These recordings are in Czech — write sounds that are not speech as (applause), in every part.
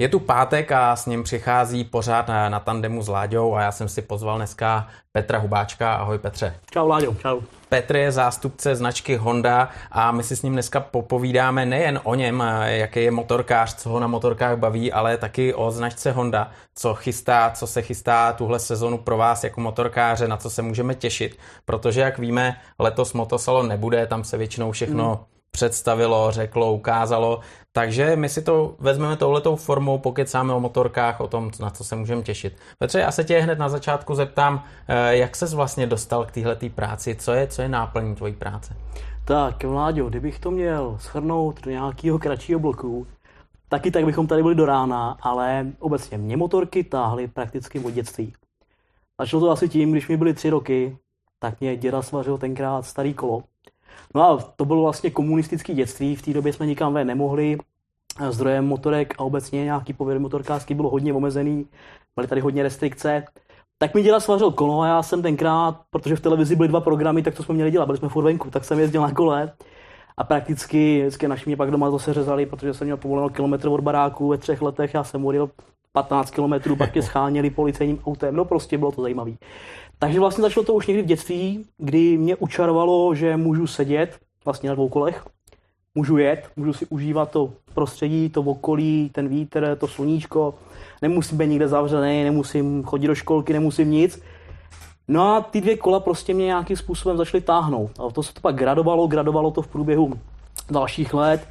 Je tu pátek a s ním přichází pořád na, na tandemu s Láďou a já jsem si pozval dneska Petra Hubáčka. Ahoj Petře. Čau Láďo, čau. Petr je zástupce značky Honda a my si s ním dneska popovídáme nejen o něm, jaký je motorkář, co ho na motorkách baví, ale taky o značce Honda, co chystá, co se chystá tuhle sezonu pro vás jako motorkáře, na co se můžeme těšit, protože jak víme, letos motosalon nebude, tam se většinou všechno hmm představilo, řeklo, ukázalo. Takže my si to vezmeme touhletou formou, pokecáme o motorkách, o tom, na co se můžeme těšit. Petře, já se tě hned na začátku zeptám, eh, jak ses vlastně dostal k téhleté práci, co je, co je náplní tvojí práce? Tak, Vláďo, kdybych to měl shrnout do nějakého kratšího bloku, taky tak bychom tady byli do rána, ale obecně mě motorky táhly prakticky od dětství. Začalo to asi tím, když mi byly tři roky, tak mě děda svařil tenkrát starý kolo, No a to bylo vlastně komunistické dětství, v té době jsme nikam ven nemohli, zdrojem motorek a obecně nějaký pověry motorkářský bylo hodně omezený, byly tady hodně restrikce. Tak mi dělal svařil kolo a já jsem tenkrát, protože v televizi byly dva programy, tak to jsme měli dělat, byli jsme furt venku, tak jsem jezdil na kole. A prakticky vždycky naši mě pak doma to se řezali, protože jsem měl povoleno kilometr od baráku ve třech letech, já jsem odjel 15 kilometrů, pak je (laughs) scháněli policejním autem, no prostě bylo to zajímavé. Takže vlastně začalo to už někdy v dětství, kdy mě učarovalo, že můžu sedět vlastně na dvou kolech, můžu jet, můžu si užívat to prostředí, to okolí, ten vítr, to sluníčko, nemusím být nikde zavřený, nemusím chodit do školky, nemusím nic. No a ty dvě kola prostě mě nějakým způsobem začaly táhnout. A to se to pak gradovalo, gradovalo to v průběhu dalších let.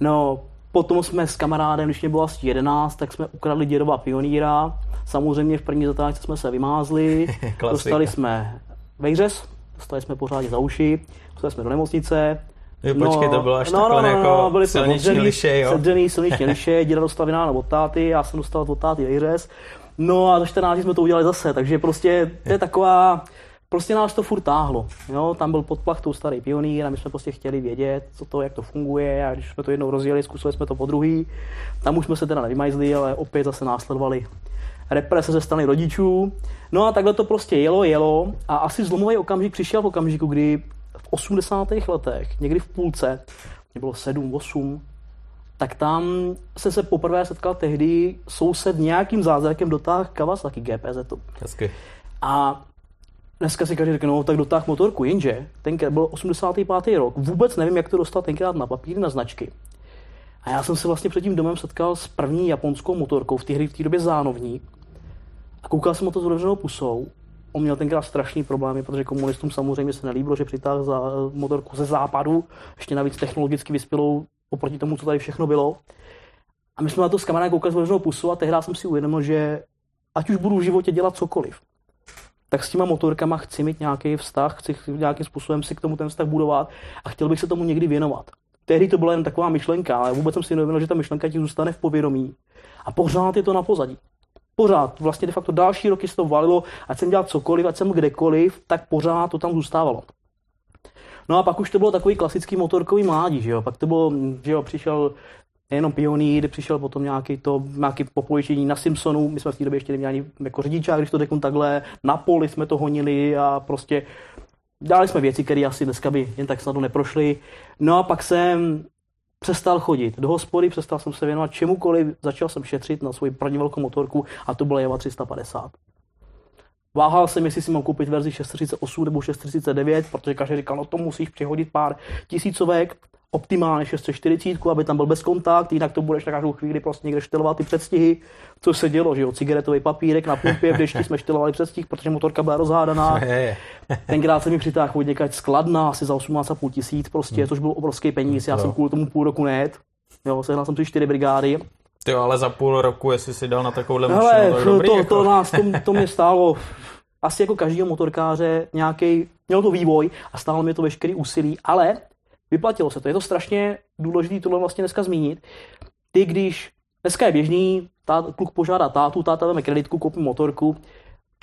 No, potom jsme s kamarádem, když mě bylo asi 11, tak jsme ukradli dědova pioníra Samozřejmě v první zatáčce jsme se vymázli, (laughs) dostali jsme vejřez, dostali jsme pořádně za uši, dostali jsme do nemocnice, Jo, počkej, no, to bylo až no, takhle no, no, jako no, byli silniční liše, jo? Sedřený (laughs) silniční liše, děda dostal vináno od táty, já jsem dostal od táty vejřez. No a za 14 jsme to udělali zase, takže prostě to je taková, prostě nás to furt táhlo. Jo? Tam byl pod plachtou starý pionýr a my jsme prostě chtěli vědět, co to, jak to funguje a když jsme to jednou rozjeli, zkusili jsme to po druhý. Tam už jsme se teda nevymajzli, ale opět zase následovali represe ze strany rodičů. No a takhle to prostě jelo, jelo a asi zlomový okamžik přišel v okamžiku, kdy v 80. letech, někdy v půlce, mě bylo 7, 8, tak tam jsem se poprvé setkal tehdy soused nějakým zázrakem dotáh Kawasaki GPZ. Hezky. A dneska si každý řekne, no tak dotáh motorku, jenže tenkrát byl 85. rok, vůbec nevím, jak to dostat tenkrát na papír, na značky. A já jsem se vlastně před tím domem setkal s první japonskou motorkou, v té hry v té době zánovní. A koukal jsem o to s otevřenou pusou. On měl tenkrát strašný problémy, protože komunistům samozřejmě se nelíbilo, že přitáhl za motorku ze západu, ještě navíc technologicky vyspělou oproti tomu, co tady všechno bylo. A my jsme na to s kamarádem koukali s otevřenou pusou a tehdy jsem si uvědomil, že ať už budu v životě dělat cokoliv, tak s těma motorkama chci mít nějaký vztah, chci nějakým způsobem si k tomu ten vztah budovat a chtěl bych se tomu někdy věnovat tehdy to byla jen taková myšlenka, ale vůbec jsem si neuvědomil, že ta myšlenka ti zůstane v povědomí. A pořád je to na pozadí. Pořád, vlastně de facto další roky se to valilo, ať jsem dělal cokoliv, ať jsem kdekoliv, tak pořád to tam zůstávalo. No a pak už to bylo takový klasický motorkový mládí, že jo. Pak to bylo, že jo, přišel nejenom pionýr, přišel potom nějaký to, nějaký popojištění na Simpsonu, my jsme v té době ještě neměli ani jako řidičák, když to řeknu takhle, na poli jsme to honili a prostě Dělali jsme věci, které asi dneska by jen tak snadno neprošly. No a pak jsem přestal chodit do hospody, přestal jsem se věnovat čemukoliv, začal jsem šetřit na svoji první velkou motorku a to byla Java 350. Váhal jsem, jestli si mám koupit verzi 638 nebo 639, protože každý říkal, no to musíš přehodit pár tisícovek optimálně 640, aby tam byl bez kontakt, jinak to budeš na každou chvíli prostě někde štelovat ty předstihy, co se dělo, že jo, cigaretový papírek na pumpě, v dešti jsme štelovali předstih, protože motorka byla rozhádaná. (laughs) (laughs) Tenkrát se mi přitáhl od někať skladná, asi za 18,5 tisíc, prostě, hmm. což byl obrovský peníz, já jsem kvůli tomu půl roku net, jo, sehnal jsem si čtyři brigády. Ty ale za půl roku, jestli si dal na takovouhle mašinu, to, dobrý, to, jako. to, nás, to, (laughs) to mě stálo asi jako každého motorkáře nějaký, měl to vývoj a stálo mi to veškerý úsilí, ale Vyplatilo se to. Je to strašně důležité tohle vlastně dneska zmínit. Ty, když dneska je běžný, tá, kluk požádá tátu, táta veme kreditku, koupí motorku,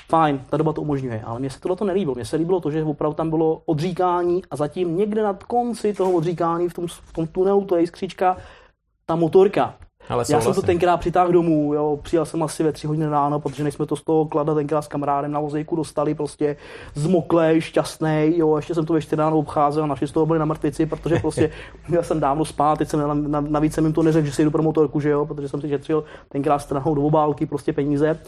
fajn, ta doba to umožňuje, ale mně se tohle to nelíbilo. Mně se líbilo to, že opravdu tam bylo odříkání a zatím někde na konci toho odříkání v tom, v tom tunelu, to je skříčka, ta motorka. Ale Já jsem to tenkrát přitáhl domů, jo, přijel jsem asi ve tři hodiny ráno, protože než jsme to z toho klada tenkrát s kamarádem na vozejku dostali, prostě zmoklej, šťastný, jo, ještě jsem to ve 4 ráno obcházel, naši z toho byli na mrtvici, protože (laughs) prostě měl jsem dávno spát, teď jsem navíc jsem jim to neřekl, že si jdu pro motorku, že jo, protože jsem si šetřil tenkrát stranou do obálky prostě peníze.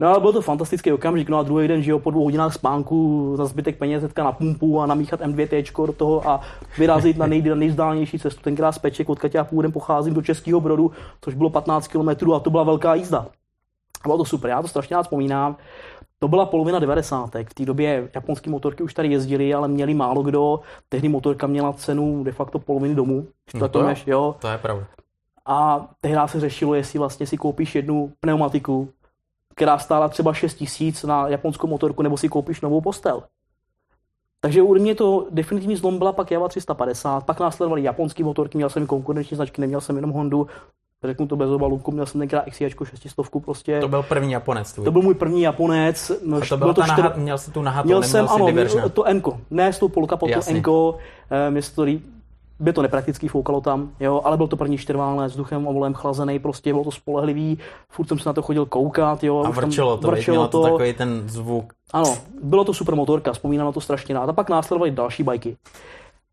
No ale byl to fantastický okamžik, no a druhý den, že jo, po dvou hodinách spánku za zbytek peněz hnedka na pumpu a namíchat M2T do toho a vyrazit na, nej, nejzdálnější cestu. Tenkrát z Peček, odkud já původem pocházím do Českého Brodu, což bylo 15 km a to byla velká jízda. Bylo to super, já to strašně rád vzpomínám. To byla polovina 90. V té době japonské motorky už tady jezdily, ale měli málo kdo. Tehdy motorka měla cenu de facto poloviny domů. No to, to, jo. to je pravda. A tehdy se řešilo, jestli vlastně si koupíš jednu pneumatiku která stála třeba 6 tisíc na japonskou motorku, nebo si koupíš novou postel. Takže u mě to definitivní zlom byla pak Java 350, pak následovaly japonské motorky, měl jsem konkurenční značky, neměl jsem jenom Hondu, řeknu to bez obalu, měl jsem tenkrát XJ 600 prostě. To byl první Japonec tvůj. To byl můj první Japonec. A to byl to čtyř... nahat, měl jsi tu nahatou, měl jsem, ano, to Enko, ne s tou polkapotou Enko, eh, mě to by to nepraktický, foukalo tam, jo, ale byl to první čtyřválné s duchem ovolem chlazený, prostě bylo to spolehlivý, furt jsem se na to chodil koukat, jo. A vrčelo to, vrčelo to, to, takový ten zvuk. Ano, bylo to super motorka, vzpomínám na to strašně rád. A pak následovaly další bajky.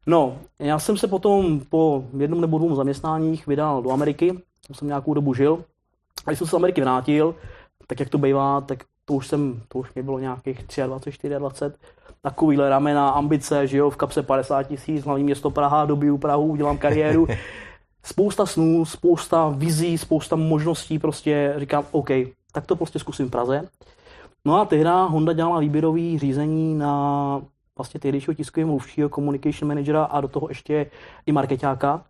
No, já jsem se potom po jednom nebo dvou zaměstnáních vydal do Ameriky, tam jsem nějakou dobu žil. A když jsem se z Ameriky vrátil, tak jak to bývá, tak to už jsem, to už mě bylo nějakých 23, 24, takovýhle ramena, ambice, že jo, v kapse 50 tisíc, hlavní město Praha, dobiju Prahu, udělám kariéru. (laughs) Spousta snů, spousta vizí, spousta možností, prostě říkám, OK, tak to prostě zkusím v Praze. No a tehdy Honda dělala výběrový řízení na vlastně tehdejšího tiskového mluvčího, communication managera a do toho ještě i marketáka.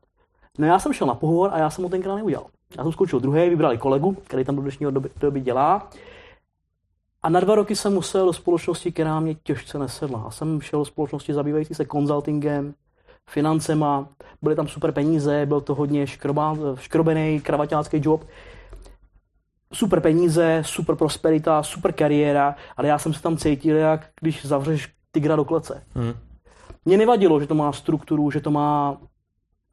No já jsem šel na pohovor a já jsem ho tenkrát neudělal. Já jsem zkoušel druhý, vybrali kolegu, který tam do dnešního doby, doby dělá. A na dva roky jsem musel do společnosti, která mě těžce nesedla. A jsem šel do společnosti zabývající se konzultingem, financema, byly tam super peníze, byl to hodně škroba, škrobený kravaťácký job. Super peníze, super prosperita, super kariéra, ale já jsem se tam cítil, jak když zavřeš tygra do klece. Hmm. Mně nevadilo, že to má strukturu, že to má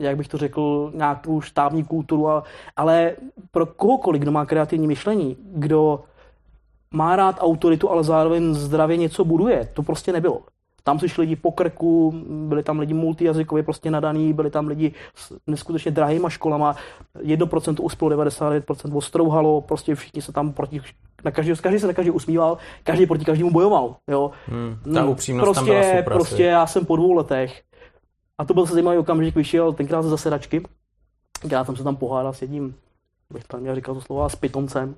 jak bych to řekl, nějakou štábní kulturu, ale pro kohokoliv, kdo má kreativní myšlení, kdo má rád autoritu, ale zároveň zdravě něco buduje. To prostě nebylo. Tam šli lidi po krku, byli tam lidi multijazykově prostě nadaný, byli tam lidi s neskutečně drahýma školama, 1% uspělo, 99% ostrouhalo, prostě všichni se tam proti, na každý, každý se na každý usmíval, každý proti každému bojoval. Jo. Hmm, ta upřímnost prostě, tam byla super, prostě já jsem po dvou letech, a to byl se zajímavý okamžik, vyšel tenkrát ze zasedačky, já jsem se tam pohádal s jedním, bych tam měl říkal to slovo, s pitoncem,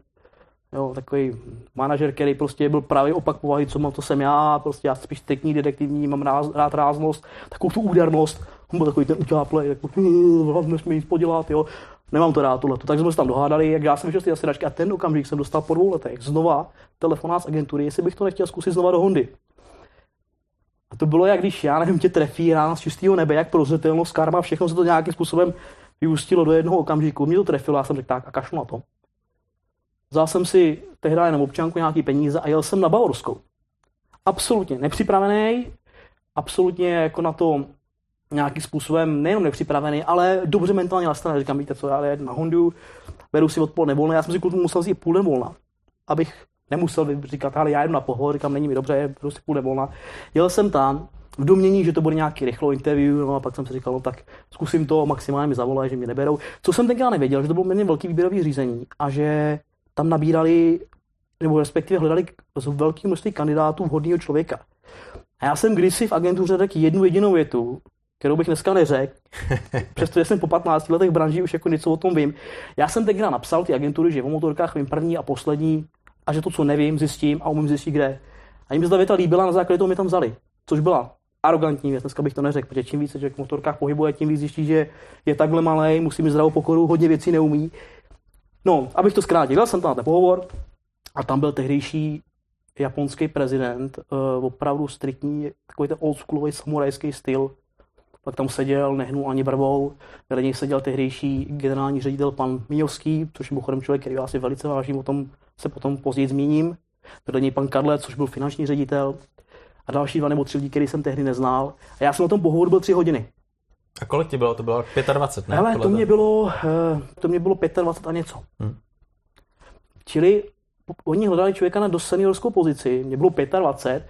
Jo, takový manažer, který prostě byl právě opak povahy, co mám, to jsem já, prostě já spíš tekní, detektivní, mám rád, rád ráznost, takovou tu údernost, on byl takový ten utáplej, jako, nesmí nic podělat, jo. Nemám to rád tohle. Tak jsme se tam dohádali, jak já jsem vyšel z té a ten okamžik jsem dostal po dvou letech znova telefonát z agentury, jestli bych to nechtěl zkusit znova do Hondy. A to bylo, jak když já nevím, tě trefí rána z čistého nebe, jak prozřetelnost, karma, všechno se to nějakým způsobem vyústilo do jednoho okamžiku. Mě to trefilo, já jsem řekl tak a kašlu na to. Vzal jsem si tehdy jenom občanku nějaký peníze a jel jsem na Bavorskou. Absolutně nepřipravený, absolutně jako na to nějakým způsobem nejenom nepřipravený, ale dobře mentálně nastavený. Říkám, víte co, já jedu na Hondu, beru si odpoledne volné, já jsem si kvůli musel vzít půl volna, abych nemusel říkat, ale já jdu na pohovor, říkám, není mi dobře, beru si půl volna. Jel jsem tam, v domění, že to bude nějaký rychlou interview, no a pak jsem si říkal, no tak zkusím to, maximálně mi zavolají, že mě neberou. Co jsem tenkrát nevěděl, že to bylo méně velký výběrový řízení a že tam nabírali, nebo respektive hledali z velký množství kandidátů vhodného člověka. A já jsem kdysi v agentuře řekl jednu jedinou větu, kterou bych dneska neřekl, (laughs) přestože jsem po 15 letech v branži už jako něco o tom vím. Já jsem tenkrát napsal ty agentury, že o motorkách vím první a poslední a že to, co nevím, zjistím a umím zjistit, kde. A jim se ta věta líbila, na základě toho mě tam vzali. Což byla arrogantní věc, dneska bych to neřekl, protože čím více že v motorkách pohybuje, tím víc zjistí, že je takhle malý, musí mít zdravou pokoru, hodně věcí neumí. No, abych to zkrátil, dal jsem tam ten pohovor a tam byl tehdejší japonský prezident, uh, opravdu striktní, takový ten oldschoolový samurajský styl. Pak tam seděl, nehnul ani brvou, vedle něj seděl tehdejší generální ředitel pan Mijovský, což je mimochodem člověk, který já si velice vážím, o tom se potom později zmíním. Vedle něj pan Kadle, což byl finanční ředitel a další dva nebo tři lidi, který jsem tehdy neznal. A já jsem na tom pohovoru byl tři hodiny. A kolik ti bylo? To bylo 25, ne? Ale to mě, bylo, eh, to mě bylo 25 a něco. Hmm. Čili oni hledali člověka na dost seniorskou pozici, mě bylo 25,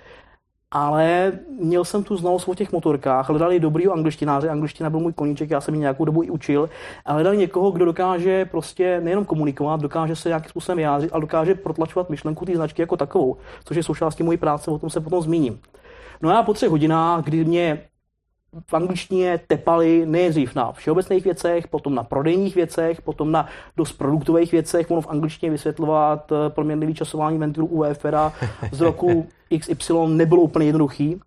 ale měl jsem tu znalost o těch motorkách, hledali dobrýho angličtináře, angličtina byl můj koníček, já jsem ji nějakou dobu i učil, a hledali někoho, kdo dokáže prostě nejenom komunikovat, dokáže se nějakým způsobem vyjádřit, ale dokáže protlačovat myšlenku té značky jako takovou, což je součástí mojí práce, o tom se potom zmíním. No a po třech hodinách, kdy mě v angličtině tepali nejdřív na všeobecných věcech, potom na prodejních věcech, potom na dost produktových věcech. Ono v angličtině vysvětlovat eh, proměnlivý časování ventilu UFR z roku (laughs) XY nebylo úplně jednoduchý.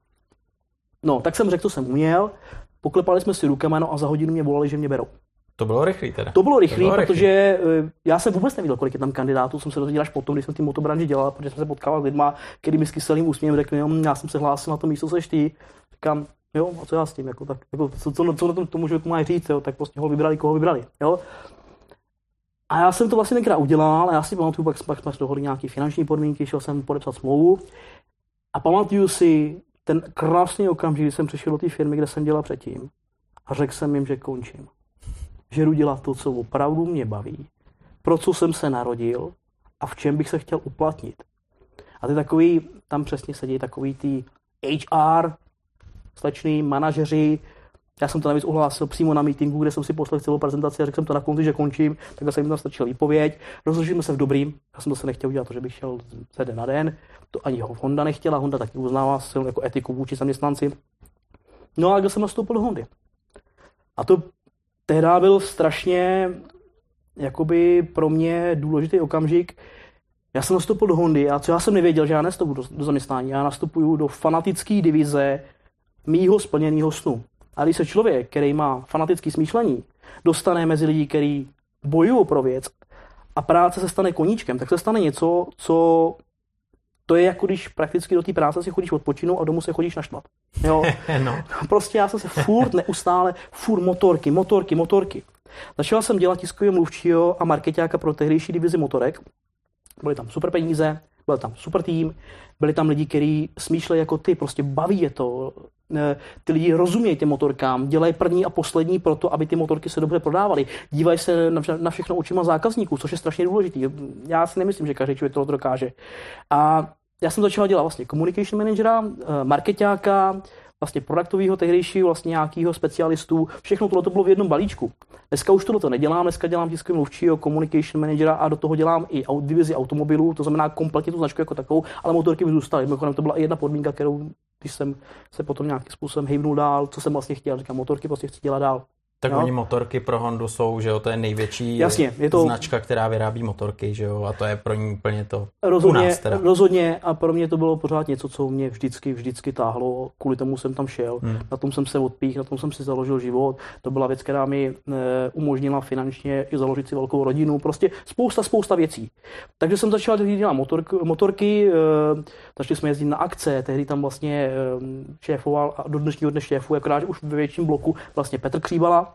No, tak jsem řekl, co jsem uměl, poklepali jsme si rukama no a za hodinu mě volali, že mě berou. To bylo rychlý teda. To bylo rychlý, to bylo protože rychlý. Eh, já jsem vůbec nevěděl, kolik je tam kandidátů, jsem se dozvěděl až potom, když jsem ty motobranži dělal, protože jsem se potkal s lidmi, který mi s kyselým úsměvem řekli, jo, já jsem se hlásil na to místo, seš ty. Říkám, Jo, a co já s tím, jako, tak, jako, co, co, co na tom tomu člověku má říct, jo, tak prostě ho vybrali, koho vybrali, jo. A já jsem to vlastně tenkrát udělal, já si pamatuju, pak, pak jsme dohodli nějaké finanční podmínky, šel jsem podepsat smlouvu a pamatuju si ten krásný okamžik, kdy jsem přišel do té firmy, kde jsem dělal předtím a řekl jsem jim, že končím. Že jdu dělat to, co opravdu mě baví, pro co jsem se narodil a v čem bych se chtěl uplatnit. A ty takový, tam přesně sedí takový ty HR sleční manažeři. Já jsem to navíc uhlásil přímo na meetingu, kde jsem si poslal celou prezentaci a řekl jsem to na konci, že končím, tak jsem jim tam stačil výpověď. Rozložili se v dobrým, já jsem to se nechtěl udělat, to, že bych šel ze den na den. To ani ho Honda nechtěla, Honda taky uznává silnou jako etiku vůči zaměstnanci. No a kdo jsem nastoupil do Hondy. A to tehdy byl strašně jakoby pro mě důležitý okamžik. Já jsem nastoupil do Hondy a co já jsem nevěděl, že já nastupuju do, do zaměstnání, já nastupuju do fanatické divize mýho splněného snu. A když se člověk, který má fanatický smýšlení, dostane mezi lidi, kteří bojují pro věc a práce se stane koníčkem, tak se stane něco, co to je jako když prakticky do té práce si chodíš odpočinout a domů se chodíš naštvat. Jo? (laughs) no. (laughs) Prostě já jsem se furt neustále, furt motorky, motorky, motorky. Začal jsem dělat tiskový mluvčího a marketáka pro tehdejší divizi motorek. Byly tam super peníze, byl tam super tým, byli tam lidi, kteří smýšlejí jako ty, prostě baví je to. Ty lidi rozumějí těm motorkám, dělají první a poslední pro to, aby ty motorky se dobře prodávaly. Dívají se na všechno očima zákazníků, což je strašně důležité. Já si nemyslím, že každý člověk to dokáže. A já jsem začal dělat vlastně communication managera, eh, marketáka, vlastně produktového tehdejšího, vlastně nějakého specialistu. Všechno tohle to bylo v jednom balíčku. Dneska už tohle to nedělám, dneska dělám tiskový mluvčího, communication managera a do toho dělám i divizi automobilů, to znamená kompletně tu značku jako takovou, ale motorky mi zůstaly. Mimochodem to byla i jedna podmínka, kterou když jsem se potom nějakým způsobem hejbnul dál, co jsem vlastně chtěl, říkám, motorky prostě chci dělat dál. Tak no. oni motorky pro Hondu jsou, že jo, to je největší Jasně, je to... značka, která vyrábí motorky, že jo, a to je pro ní úplně to rozhodně, u nás teda. Rozhodně a pro mě to bylo pořád něco, co mě vždycky, vždycky táhlo, kvůli tomu jsem tam šel, hmm. na tom jsem se odpích, na tom jsem si založil život, to byla věc, která mi e, umožnila finančně i založit si velkou rodinu, prostě spousta, spousta věcí. Takže jsem začal dělat motorky, motorky e, začali jsme jezdit na akce, tehdy tam vlastně e, šéfoval a do dnešního dne šéfu, akorát už ve větším bloku vlastně Petr Kříbala,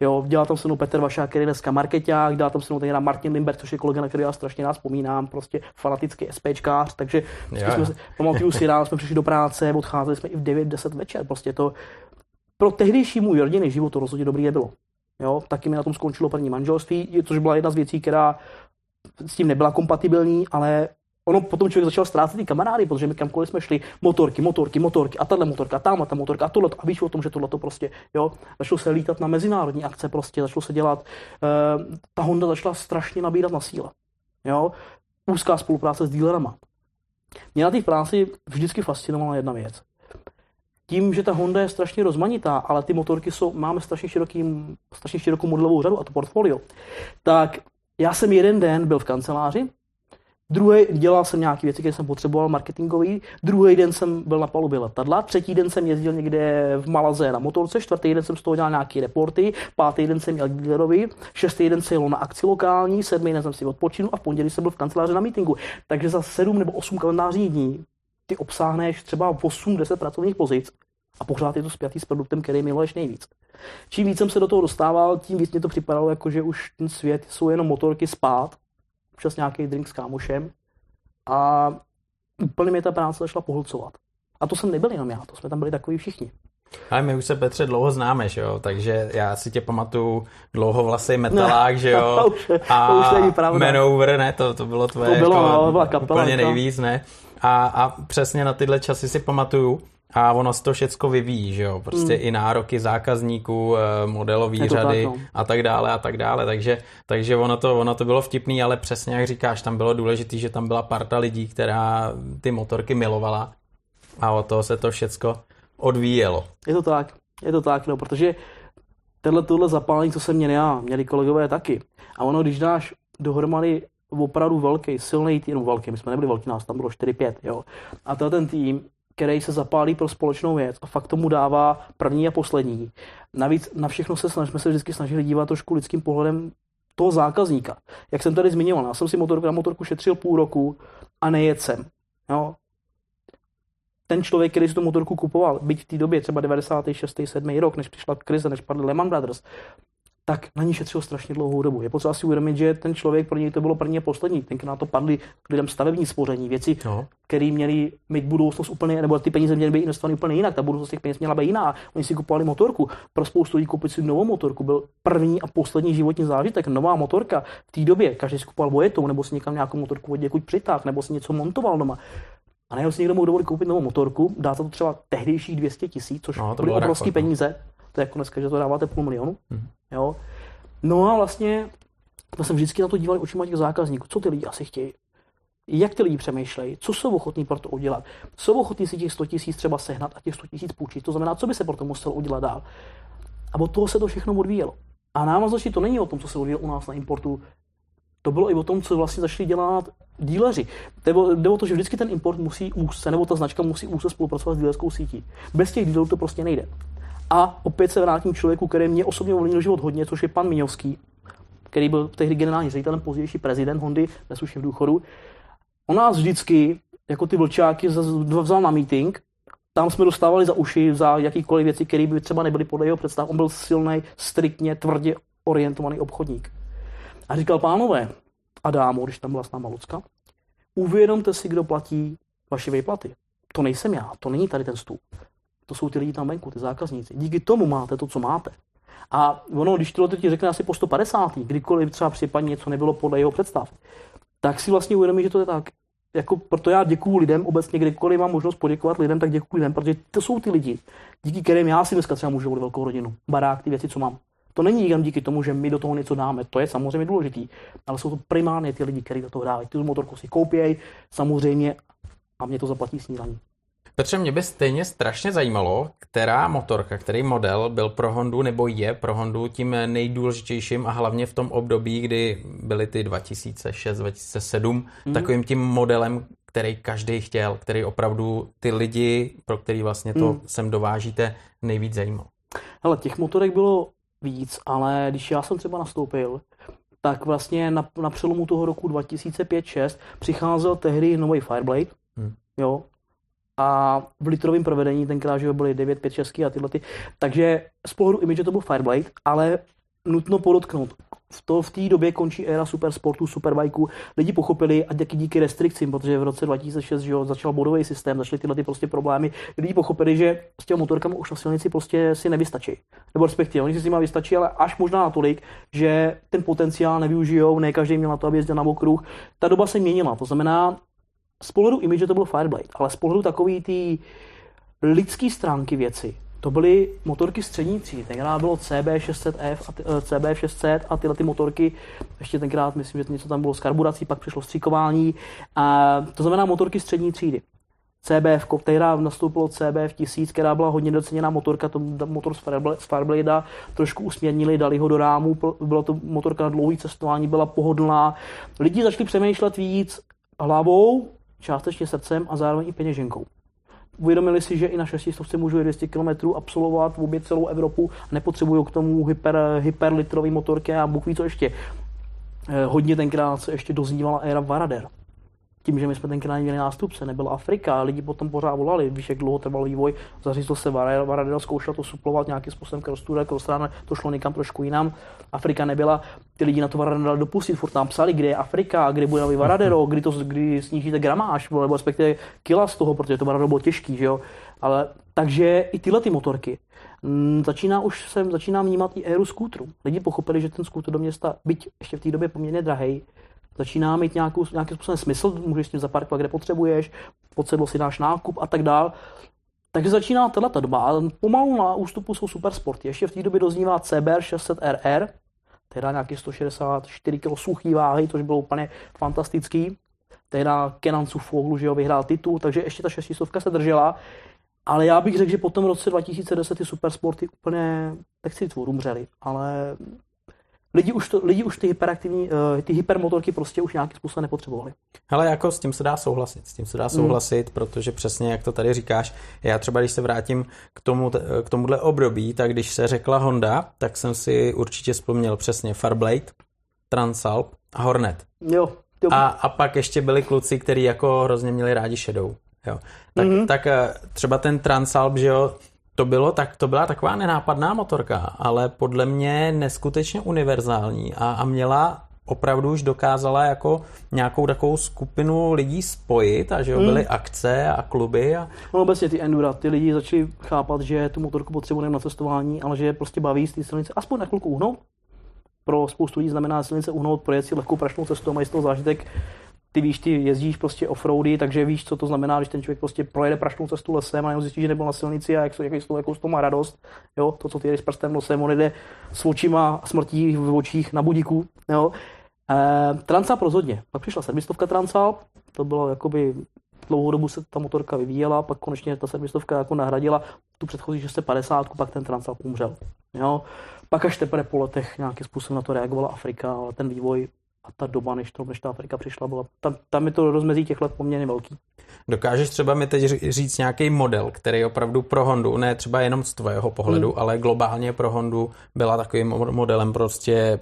Jo, dělal tam se mnou Petr Vašák, který je dneska marketák, dělal tam se mnou teda Martin Limber, což je kolega, na který já strašně rád vzpomínám, prostě fanatický SPčkář, takže yeah. jsme se, pamatuju si, ráno jsme přišli do práce, odcházeli jsme i v 9-10 večer, prostě to pro tehdejší můj rodinný život to rozhodně dobrý nebylo. Jo, taky mi na tom skončilo první manželství, což byla jedna z věcí, která s tím nebyla kompatibilní, ale ono potom člověk začal ztrácet ty kamarády, protože my kamkoliv jsme šli, motorky, motorky, motorky, a tahle motorka, a tamhle ta motorka, a tohle, a víš o tom, že tohle to prostě, jo, začalo se lítat na mezinárodní akce, prostě začalo se dělat, uh, ta Honda začala strašně nabírat na síle, jo, úzká spolupráce s dílerama. Mě na té práci vždycky fascinovala jedna věc. Tím, že ta Honda je strašně rozmanitá, ale ty motorky jsou, máme strašně, široký, strašně širokou modelovou řadu a to portfolio, tak já jsem jeden den byl v kanceláři Druhý dělal jsem nějaké věci, které jsem potřeboval, marketingový. Druhý den jsem byl na palubě letadla. Třetí den jsem jezdil někde v Malaze na motorce. Čtvrtý den jsem z toho dělal nějaké reporty. Pátý den jsem měl dealerovi. Šestý den jsem jel na akci lokální. Sedmý den jsem si odpočinul a v pondělí jsem byl v kanceláři na meetingu. Takže za sedm nebo osm kalendářních dní ty obsáhneš třeba 8-10 pracovních pozic a pořád je to spjatý s produktem, který miluješ nejvíc. Čím víc jsem se do toho dostával, tím víc mě to připadalo, jako že už ten svět jsou jenom motorky spát občas nějaký drink s kámošem a úplně mě ta práce začala pohlcovat. A to jsem nebyl jenom já, to jsme tam byli takový všichni. Ale my už se Petře dlouho známe, že jo, takže já si tě pamatuju dlouhovlasý metalák, že jo, (laughs) to už, a to už není pravda. Manover, ne, to, to bylo tvoje to bylo, jako, no, byla kapela, úplně nejvíc, ne. A, a přesně na tyhle časy si pamatuju, a ono se to všecko vyvíjí, že jo, prostě mm. i nároky zákazníků, eh, modelové řady tak, no. a tak dále a tak dále, takže, takže ono, to, ono to bylo vtipný, ale přesně jak říkáš, tam bylo důležité, že tam byla parta lidí, která ty motorky milovala a o toho se to všecko odvíjelo. Je to tak, je to tak, no, protože tenhle tohle zapálení, co jsem měl já, měli kolegové taky. A ono, když dáš dohromady opravdu velký, silný tým, no velký, my jsme nebyli velký, nás tam bylo 4-5, jo. A to ten tým, který se zapálí pro společnou věc a fakt tomu dává první a poslední. Navíc na všechno se snažíme se vždycky snažili dívat trošku lidským pohledem toho zákazníka. Jak jsem tady zmiňoval, já jsem si motorku na motorku šetřil půl roku a nejet jsem. Jo? Ten člověk, který si tu motorku kupoval, byť v té době třeba 96. 7. rok, než přišla krize, než padly Lehman Brothers, tak na ní šetřil strašně dlouhou dobu. Je potřeba si uvědomit, že ten člověk pro něj to bylo první a poslední. Tenkrát to padly lidem stavební spoření, věci, no. které měly mít budoucnost úplně, nebo ty peníze měly být investovány úplně jinak. Ta budoucnost těch peněz měla být jiná. Oni si kupovali motorku. Pro spoustu lidí koupit si novou motorku byl první a poslední životní zážitek. Nová motorka v té době. Každý si kupoval vojetou, nebo si někam nějakou motorku od někud přitáhl, nebo si něco montoval doma. A najednou si někdo mohl dovolit koupit novou motorku, dá to třeba tehdejších 200 tisíc, což no, to byly obrovské no. peníze. To je jako dneska, že to dáváte půl milionu. Hmm. Jo. No a vlastně jsme se vždycky na to dívali očima těch zákazníků. Co ty lidi asi chtějí? Jak ty lidi přemýšlejí? Co jsou ochotní pro to udělat? Jsou ochotní si těch 100 tisíc třeba sehnat a těch 100 tisíc půjčit? To znamená, co by se pro to muselo udělat dál? A od toho se to všechno odvíjelo. A návaznosti to není o tom, co se odvíjelo u nás na importu. To bylo i o tom, co vlastně začali dělat díleři. Jde o to, že vždycky ten import musí úzce, nebo ta značka musí úzce spolupracovat s dílerskou sítí. Bez těch dílerů to prostě nejde. A opět se vrátím člověku, který mě osobně ovlivnil život hodně, což je pan Miňovský, který byl tehdy generální ředitelem, pozdější prezident Hondy, dnes už je v důchodu. On nás vždycky, jako ty vlčáky, vzal na meeting, tam jsme dostávali za uši za jakýkoliv věci, které by třeba nebyly podle jeho představ. On byl silný, striktně, tvrdě orientovaný obchodník. A říkal, pánové, a dámo, když tam byla s náma Lucka, uvědomte si, kdo platí vaše výplaty. To nejsem já, to není tady ten stůl. To jsou ty lidi tam venku, ty zákazníci. Díky tomu máte to, co máte. A ono, když tohle ti řekne asi po 150. kdykoliv třeba případně něco nebylo podle jeho představ, tak si vlastně uvědomí, že to je tak. Jako, proto já děkuju lidem obecně, kdykoliv mám možnost poděkovat lidem, tak děkuji lidem, protože to jsou ty lidi, díky kterým já si dneska třeba můžu volit velkou rodinu, barák, ty věci, co mám. To není jen díky tomu, že my do toho něco dáme, to je samozřejmě důležitý, ale jsou to primárně ty lidi, kteří do toho dávají. Ty motorku si koupějí, samozřejmě, a mě to zaplatí snídaní. Petře, mě by stejně strašně zajímalo, která motorka, který model byl pro Hondu nebo je pro Hondu tím nejdůležitějším a hlavně v tom období, kdy byly ty 2006-2007 mm. takovým tím modelem, který každý chtěl, který opravdu ty lidi, pro který vlastně to mm. sem dovážíte, nejvíc zajímal. Ale těch motorek bylo víc, ale když já jsem třeba nastoupil, tak vlastně na, na přelomu toho roku 2005-6 přicházel tehdy nový Fireblade, hmm. jo, a v litrovém provedení tenkrát, že byly 9, 5, 6 a tyhle ty. Takže z pohledu image to byl Fireblade, ale nutno podotknout, v, to, v té době končí éra supersportu, superbajků. Lidi pochopili, a díky, díky restrikcím, protože v roce 2006 že jo, začal bodový systém, začaly tyhle ty prostě problémy. Lidi pochopili, že s těmi motorkami už na silnici prostě si nevystačí. Nebo respektive, oni si s nimi vystačí, ale až možná natolik, že ten potenciál nevyužijou, ne každý měl na to, aby jezdil na okruh. Ta doba se měnila, to znamená, z pohledu image to byl Fireblade, ale z pohledu takový ty lidský stránky věci, to byly motorky střední třídy. Tenkrát bylo CB600F a ty, eh, CB600 a tyhle ty motorky, ještě tenkrát myslím, že něco tam bylo s karburací, pak přišlo stříkování. A to znamená motorky střední třídy. CBF, která nastoupilo CBF 1000, která byla hodně doceněná motorka, to motor z Fireblade, trošku usměrnili, dali ho do rámu, byla to motorka na dlouhý cestování, byla pohodlná. Lidi začali přemýšlet víc hlavou, částečně srdcem a zároveň i peněženkou. Uvědomili si, že i na 600 můžu 200 km absolvovat v obě celou Evropu, nepotřebují k tomu hyper, hyperlitrový motorky a Bůh ví co ještě. Eh, hodně tenkrát se ještě doznívala éra Varader. Tím, že my jsme tenkrát měli nástupce, nebyla Afrika, lidi potom pořád volali, víš, jak dlouho trval vývoj, zařízlo se Varadel, zkoušel to suplovat nějakým způsobem Krostůra, Krostrána, to šlo někam trošku jinam, Afrika nebyla, ty lidi na to Varadel dopustit, furt tam psali, kde je Afrika, kde bude nový Varadero, kdy, to, kdy snížíte gramáž, nebo respektive kila z toho, protože to Varadero bylo těžký, že jo. Ale takže i tyhle ty motorky, mm, začíná už jsem začíná vnímat i éru skútru. Lidi pochopili, že ten skútr do města, byť ještě v té době poměrně drahý, začíná mít nějakou, nějakým způsobem smysl, můžeš s tím zaparkovat, kde potřebuješ, pod sedlo si dáš nákup a tak dál. Takže začíná tato doba a pomalu na ústupu jsou super sporty. Ještě v té době doznívá CBR 600RR, teda nějaký 164 kg suchý váhy, což bylo úplně fantastický. Teda Kenan Sufoglu, že jo, vyhrál titul, takže ještě ta šestistovka se držela. Ale já bych řekl, že po tom roce 2010 ty supersporty úplně, si tvůr umřeli, ale lidi už, to, lidi už ty hyperaktivní, uh, ty hypermotorky prostě už nějakým způsobem nepotřebovali. Ale jako s tím se dá souhlasit, s tím se dá hmm. souhlasit, mm. protože přesně jak to tady říkáš, já třeba když se vrátím k, tomu, k tomuhle období, tak když se řekla Honda, tak jsem si určitě vzpomněl přesně Farblade, Transalp a Hornet. Jo. jo. A, a pak ještě byli kluci, kteří jako hrozně měli rádi Shadow. Jo. Tak, mm-hmm. tak eh, třeba ten Transalp, že jo, to bylo tak, to byla taková nenápadná motorka, ale podle mě neskutečně univerzální a, a měla opravdu už dokázala jako nějakou takovou skupinu lidí spojit a že jo, hmm. byly akce a kluby. A... No obecně ty endura, ty lidi začali chápat, že tu motorku potřebujeme na cestování, ale že je prostě baví z té silnice aspoň na chvilku uhnout. Pro spoustu lidí znamená silnice uhnout, projet si lehkou prašnou cestu a mají z toho zážitek ty víš, ty jezdíš prostě offroady, takže víš, co to znamená, když ten člověk prostě projede prašnou cestu lesem a zjistí, že nebyl na silnici a jak, jak, jak, jakou z toho má radost. Jo? To, co ty jedeš prstem lesem, on jde s očima smrtí v očích na budíku. Jo? E, Transalp rozhodně. Pak přišla servistovka Transalp, to bylo jakoby dlouhou dobu se ta motorka vyvíjela, pak konečně ta servistovka jako nahradila tu předchozí 650, pak ten Transalp umřel. Jo? Pak až teprve po letech nějakým způsobem na to reagovala Afrika, ale ten vývoj a ta doba, než, to, než ta Afrika přišla, byla, tam, tam je to rozmezí těch let poměrně velký. Dokážeš třeba mi teď říct nějaký model, který opravdu pro Hondu, ne třeba jenom z tvého pohledu, hmm. ale globálně pro Hondu byla takovým modelem prostě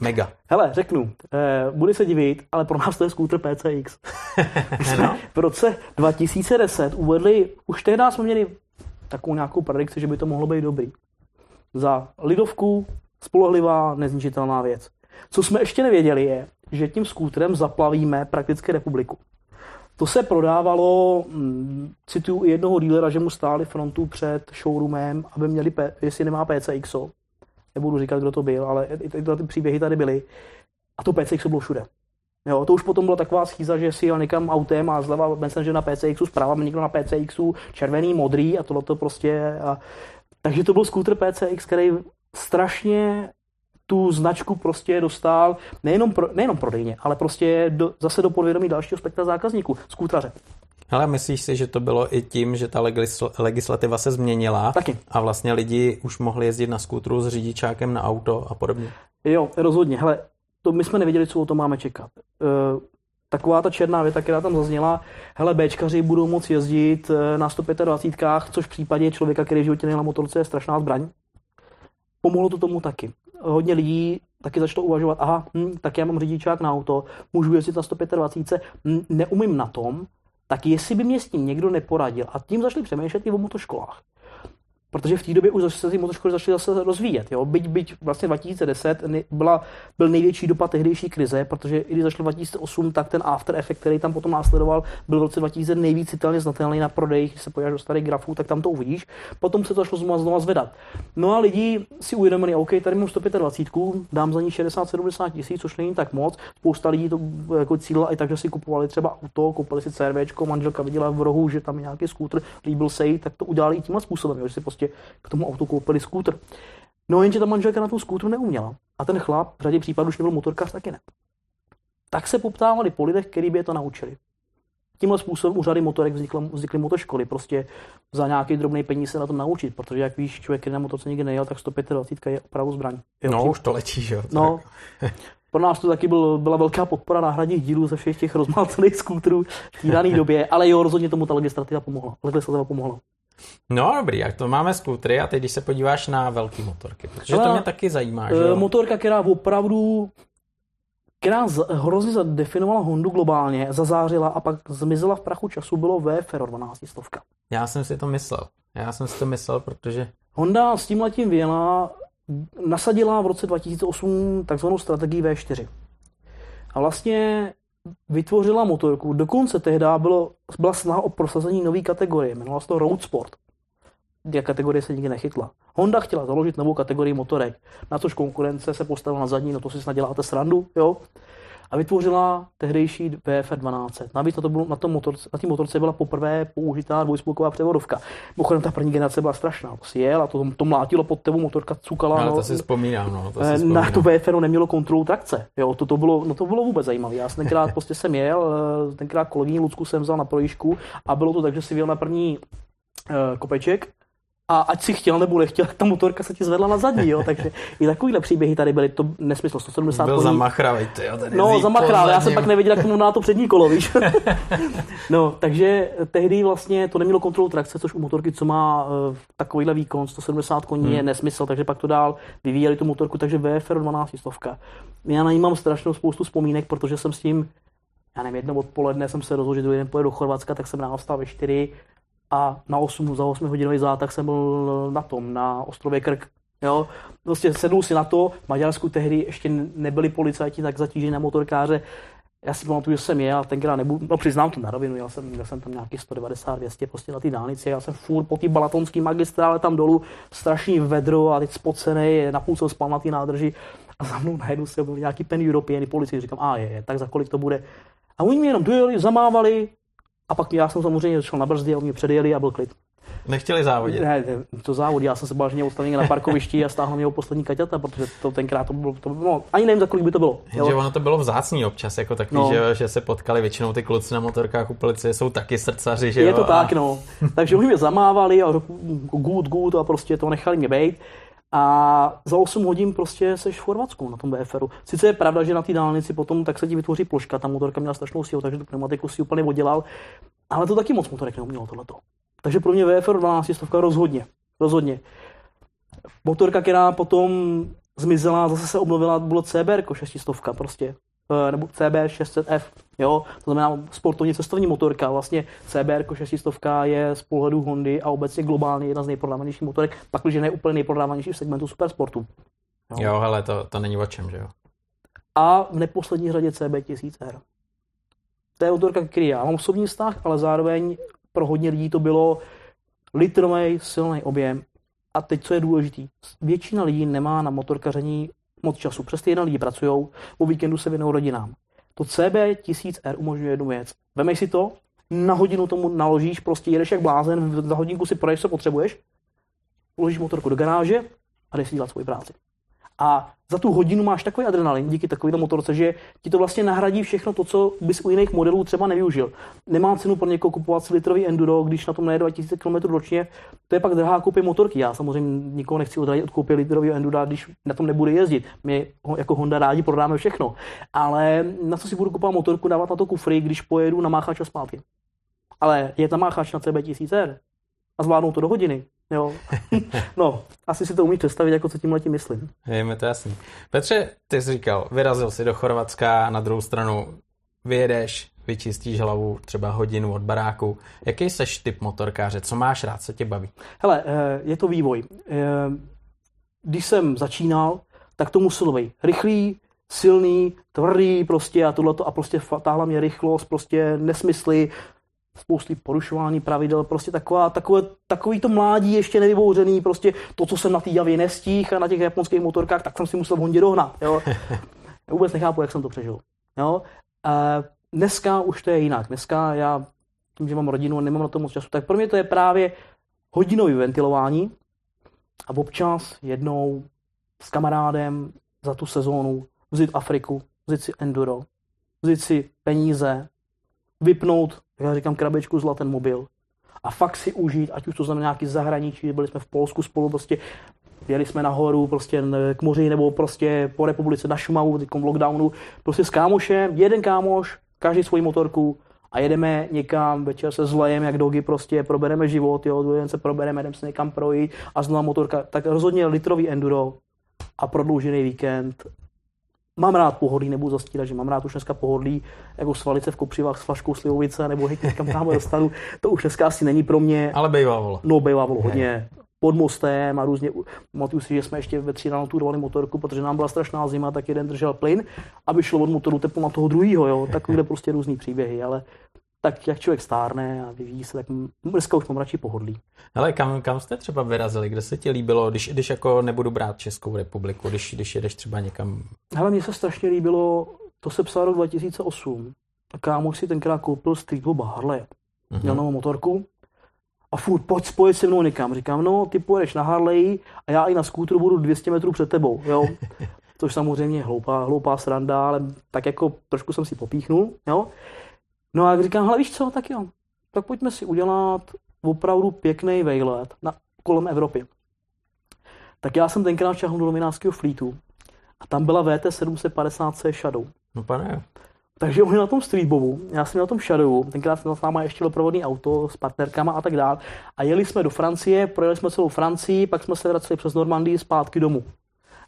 mega. Hele, řeknu, eh, bude se divit, ale pro nás to je skútr PCX. (laughs) no. v roce 2010 uvedli, už tehdy jsme měli takovou nějakou predikci, že by to mohlo být dobrý. Za lidovku spolehlivá, nezničitelná věc. Co jsme ještě nevěděli je, že tím skútrem zaplavíme prakticky republiku. To se prodávalo, hm, cituju i jednoho dílera, že mu stáli frontu před showroomem, aby měli, jestli nemá PCX, nebudu říkat, kdo to byl, ale tyhle ty příběhy tady byly. A to PCX bylo všude. Jo, to už potom byla taková schýza, že si jel někam autem a zleva Messenger na PCXu, zprava někdo na PCXu, červený, modrý a tohle to prostě. A... Takže to byl skútr PCX, který strašně tu značku prostě dostal nejenom, pro, nejenom prodejně, ale prostě do, zase do podvědomí dalšího spektra zákazníků, skútraře. Ale myslíš si, že to bylo i tím, že ta legislativa se změnila Taky. a vlastně lidi už mohli jezdit na skútru s řidičákem na auto a podobně? Jo, rozhodně. Hele, to my jsme nevěděli, co o to máme čekat. E, taková ta černá věta, která tam zazněla, hele, Bčkaři budou moci jezdit e, na 125, což v případě člověka, který v životě na motorce, je strašná zbraň. Pomohlo to tomu taky hodně lidí taky začalo uvažovat, aha, hm, tak já mám řidičák na auto, můžu jezdit na 125, hm, neumím na tom, tak jestli by mě s tím někdo neporadil. A tím začali přemýšlet i o motoškolách protože v té době už se ty motoškoly začaly zase rozvíjet. Jo? Byť, byť vlastně 2010 byla, byl největší dopad tehdejší krize, protože i když začal 2008, tak ten after effect, který tam potom následoval, byl v roce 2000 nejvíc citelně znatelný na prodej. Když se podíváš do starých grafů, tak tam to uvidíš. Potom se to začalo znovu, znovu zvedat. No a lidi si uvědomili, OK, tady mám 125, dám za ní 60-70 tisíc, což není tak moc. Spousta lidí to jako cílila i tak, že si kupovali třeba auto, koupili si CRV, manželka viděla v rohu, že tam je nějaký skútr, líbil se jí, tak to udělali tímhle způsobem, že si prostě k tomu autu koupili skútr. No jenže ta manželka na tu skútru neuměla. A ten chlap v řadě případů už nebyl motorkář, taky ne. Tak se poptávali po lidech, kteří by je to naučili. Tímhle způsobem u řady motorek vznikly, vznikly motoškoly. Prostě za nějaký drobný peníze se na to naučit, protože jak víš, člověk, který na motorce nikdy nejel, tak 125 je opravdu zbraň. Jo, no, tím... už to letí, že jo? No, pro nás to taky byl, byla velká podpora náhradních dílů ze všech těch rozmácených skútrů v té dané době, ale jo, rozhodně tomu ta legislativa pomohla. Legislativa pomohla. No dobrý, jak to máme skútry a teď když se podíváš na velké motorky, protože Ale, to mě taky zajímá. Že Motorka, která opravdu která z, hrozně zadefinovala Hondu globálně, zazářila a pak zmizela v prachu času, bylo VFR 12 stovka. Já jsem si to myslel. Já jsem si to myslel, protože... Honda s tím letím vyjela, nasadila v roce 2008 takzvanou strategii V4. A vlastně vytvořila motorku. Dokonce tehdy bylo, byla snaha o prosazení nové kategorie, jmenovala se to Road Sport. Té kategorie se nikdy nechytla. Honda chtěla založit novou kategorii motorek, na což konkurence se postavila na zadní, no to si snad děláte srandu, jo a vytvořila tehdejší VFR 12. Navíc na, to bylo, na, tom motorce, na té motorce byla poprvé použitá dvojspolková převodovka. Mimochodem ta první generace byla strašná. To si jel a to, to mlátilo pod tebou, motorka cukala. Ale no, to si vzpomínám. No, to si eh, vzpomínám. na tu VFR nemělo kontrolu trakce. Jo, to, to, bylo, no to bylo vůbec zajímavé. Já jsem tenkrát prostě jsem jel, eh, tenkrát kolegyni Lucku jsem vzal na projížku a bylo to tak, že si vyjel na první uh, kopeček a ať si chtěl nebo nechtěl, (laughs) ta motorka se ti zvedla na zadní, jo, takže i takovýhle příběhy tady byly, to nesmysl, 170 Byl koní. zamachravý, ty jo, ten No, zamachral, já jsem pak nevěděl, jak tomu na to přední kolo, víš. (laughs) no, takže tehdy vlastně to nemělo kontrolu trakce, což u motorky, co má uh, takovýhle výkon, 170 koní, hmm. je nesmysl, takže pak to dál vyvíjeli tu motorku, takže VFR 12 stovka. Já na ní mám strašnou spoustu vzpomínek, protože jsem s tím, já nevím, jedno odpoledne jsem se rozhodl, že druhý den pojedu do Chorvatska, tak jsem ráno vstal ve 4 a na 8, za 8 hodinový zátah jsem byl na tom, na ostrově Krk. Jo, prostě sedl si na to, v Maďarsku tehdy ještě nebyli policajti tak zatížení na motorkáře, já si pamatuju, že jsem jel, tenkrát nebudu, no přiznám to na rovinu, já jsem, měl jsem tam nějaký 190, 200 prostě na té dálnici, já jsem furt po té balatonské magistrále tam dolů, strašný vedro a teď spocený, napůl jsem spal na té nádrži a za mnou najednou se byl nějaký pen European policii, říkám, a je, je, tak za kolik to bude. A oni mě jenom dojeli, zamávali a pak já jsem samozřejmě šel na brzdy a oni mě předjeli a byl klid. Nechtěli závodit. Ne, to závod, já jsem se bál, že mě odstaví na parkovišti a stáhl mě o poslední kaťata, protože to tenkrát to bylo, to bylo no, ani nevím, za kolik by to bylo. Jenže ono to bylo vzácný občas, jako takový, No. že, že se potkali většinou ty kluci na motorkách u policie, jsou taky srdcaři, že Je jo. to tak, a no. Takže oni mě zamávali a good, good a prostě to nechali mě bejt. A za 8 hodin prostě seš v Chorvatsku na tom BFRu. Sice je pravda, že na té dálnici potom tak se ti vytvoří ploška, ta motorka měla strašnou sílu, takže tu pneumatiku si úplně oddělal, ale to taky moc motorek neumělo tohleto. Takže pro mě VFR 12 stovka rozhodně. Rozhodně. Motorka, která potom zmizela, zase se obnovila, bylo CBR 600 prostě. Eh, nebo CB 600F, jo, to znamená sportovní cestovní motorka, vlastně CBR 600 je z pohledu Hondy a obecně globálně jedna z nejprodávanějších motorek, pak když ne úplně nejprodávanější v segmentu supersportu. Jo, hele, to, to není o čem, že jo. A v neposlední řadě CB 1000R. To je motorka, který já mám osobní vztah, ale zároveň pro hodně lidí to bylo litrový silný objem. A teď, co je důležité, většina lidí nemá na motorkaření moc času. Přes jedna lidi pracují, o víkendu se věnují rodinám. To CB 1000R umožňuje jednu věc. Vemej si to, na hodinu tomu naložíš, prostě jedeš jak blázen, za hodinku si proješ, co potřebuješ, uložíš motorku do garáže a jdeš si dělat svoji práci. A za tu hodinu máš takový adrenalin díky takovéto motorce, že ti to vlastně nahradí všechno to, co bys u jiných modelů třeba nevyužil. Nemá cenu pro někoho kupovat litrový enduro, když na tom nejede 2000 km ročně. To je pak drahá koupě motorky. Já samozřejmě nikoho nechci odradit od koupě litrového endura, když na tom nebude jezdit. My jako Honda rádi prodáme všechno. Ale na co si budu kupovat motorku, dávat na to kufry, když pojedu na máchač a zpátky. Ale je tam máchač na CB 1000R a zvládnou to do hodiny. Jo. (laughs) no, asi si to umí představit, jako co tím letím myslím. Je mi to jasný. Petře, ty jsi říkal, vyrazil si do Chorvatska, na druhou stranu vyjedeš, vyčistíš hlavu třeba hodinu od baráku. Jaký seš typ motorkáře? Co máš rád, co tě baví? Hele, eh, je to vývoj. Eh, Když jsem začínal, tak to muselo být rychlý, silný, tvrdý prostě a tohleto a prostě táhla mě rychlost, prostě nesmysly, spousty porušování pravidel, prostě taková, takové, takový to mládí ještě nevybouřený, prostě to, co jsem na té javě nestíh a na těch japonských motorkách, tak jsem si musel v Hondě dohnat, jo. (laughs) Já vůbec nechápu, jak jsem to přežil, jo. A dneska už to je jinak. Dneska já, tím, že mám rodinu a nemám na to moc času, tak pro mě to je právě hodinový ventilování a občas jednou s kamarádem za tu sezónu vzít Afriku, vzít si enduro, vzít si peníze, vypnout, jak já říkám, krabičku zla ten mobil. A fakt si užít, ať už to znamená nějaký zahraničí, byli jsme v Polsku spolu, prostě jeli jsme nahoru prostě k moři nebo prostě po republice na Šumavu, v lockdownu, prostě s kámošem, jeden kámoš, každý svoji motorku a jedeme někam, večer se zlejem, jak dogy prostě, probereme život, jo, druhý den se probereme, jdeme se někam projít a znova motorka, tak rozhodně litrový enduro a prodloužený víkend mám rád pohodlí, nebudu zastírat, že mám rád už dneska pohodlí, jako svalice v kopřivách s flaškou slivovice, nebo hej, kam tam dostanu, to už dneska asi není pro mě. Ale bejvávalo. No, bejvávalo hodně pod mostem a různě, pamatuju si, že jsme ještě ve tří ráno turovali motorku, protože nám byla strašná zima, tak jeden držel plyn, aby šlo od motoru teplo na toho druhého, jo, takovýhle prostě různý příběhy, ale tak jak člověk stárne a vyvíjí se, tak dneska už mám radši pohodlí. Ale kam, kam jste třeba vyrazili? Kde se ti líbilo, když, když jako nebudu brát Českou republiku, když, když jedeš třeba někam? Hele, mně se strašně líbilo, to se psal rok 2008. A kámoš si tenkrát koupil streetboba Harley. Mm-hmm. Měl novou motorku a furt pojď spojit se mnou někam. Říkám, no, ty pojedeš na Harley a já i na skútru budu 200 metrů před tebou, jo. (laughs) Což samozřejmě je hloupá, hloupá sranda, ale tak jako trošku jsem si popíchnul, jo. No a říkám, hele víš co, tak jo, tak pojďme si udělat opravdu pěkný vejlet na, kolem Evropy. Tak já jsem tenkrát šahnul do novinářského flítu a tam byla VT 750C Shadow. No pane. Takže oni na tom streetbovu, já jsem na tom Shadowu, tenkrát jsem s náma ještě doprovodný auto s partnerkama a tak dále. A jeli jsme do Francie, projeli jsme celou Francii, pak jsme se vraceli přes Normandii zpátky domů.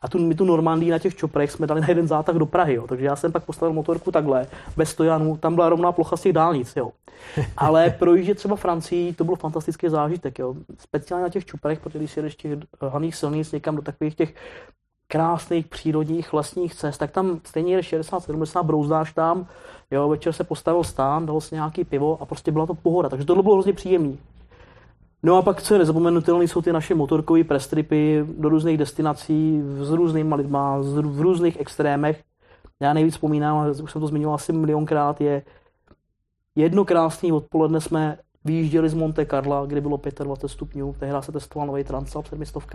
A tu, my tu Normandii na těch čoprech jsme dali na jeden zátah do Prahy. Jo. Takže já jsem pak postavil motorku takhle, bez stojanů, tam byla rovná plocha z těch dálnic. Jo. (laughs) Ale projíždět třeba Francii, to byl fantastický zážitek. Jo. Speciálně na těch čoprech, protože když si jedeš těch hlavních silnic někam do takových těch krásných přírodních lesních cest, tak tam stejně je 60-70, brouzdáš tam, jo, večer se postavil stán, dal si nějaký pivo a prostě byla to pohoda, takže tohle bylo hrozně příjemný. No a pak, co je nezapomenutelné, jsou ty naše motorkové prestripy do různých destinací, s různýma lidma, v různých extrémech. Já nejvíc vzpomínám, už jsem to zmiňoval asi milionkrát, je jedno krásné odpoledne jsme vyjížděli z Monte Carla, kde bylo 25 stupňů, tehdy se testoval nový Transalp 700.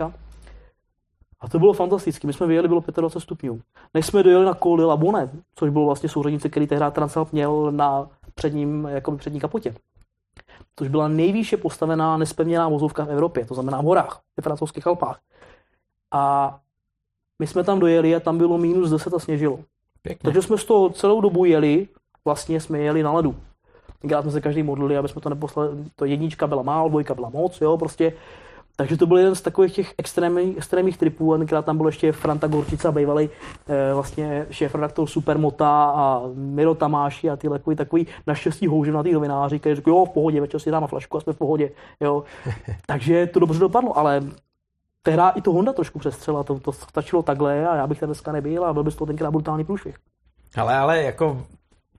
A to bylo fantastické. My jsme vyjeli, bylo 25 stupňů. Než jsme dojeli na Col de la Bonne, což bylo vlastně souřadnice, který tehdy Transalp měl na předním, jako přední kapotě což byla nejvýše postavená nespevněná vozovka v Evropě, to znamená v horách, ve francouzských Alpách. A my jsme tam dojeli a tam bylo minus 10 a sněžilo. Pěkně. Takže jsme z toho celou dobu jeli, vlastně jsme jeli na ledu. Tenkrát jsme se každý modlili, aby jsme to neposlali, to jednička byla málo, dvojka byla moc, jo, prostě takže to byl jeden z takových těch extrémních, extrémních tripů. A tenkrát tam byl ještě Franta Gorčica, bývalý eh, vlastně šéf redaktor Supermota a Miro Tamáši a ty takový, takový naštěstí houževnatý novináři, kteří řekli, jo, v pohodě, večer si dáme flašku a jsme v pohodě. Jo. (laughs) Takže to dobře dopadlo, ale tehdy i to Honda trošku přestřela, to, to stačilo takhle a já bych tam dneska nebyl a byl by to tenkrát brutální průšvih. Ale, ale jako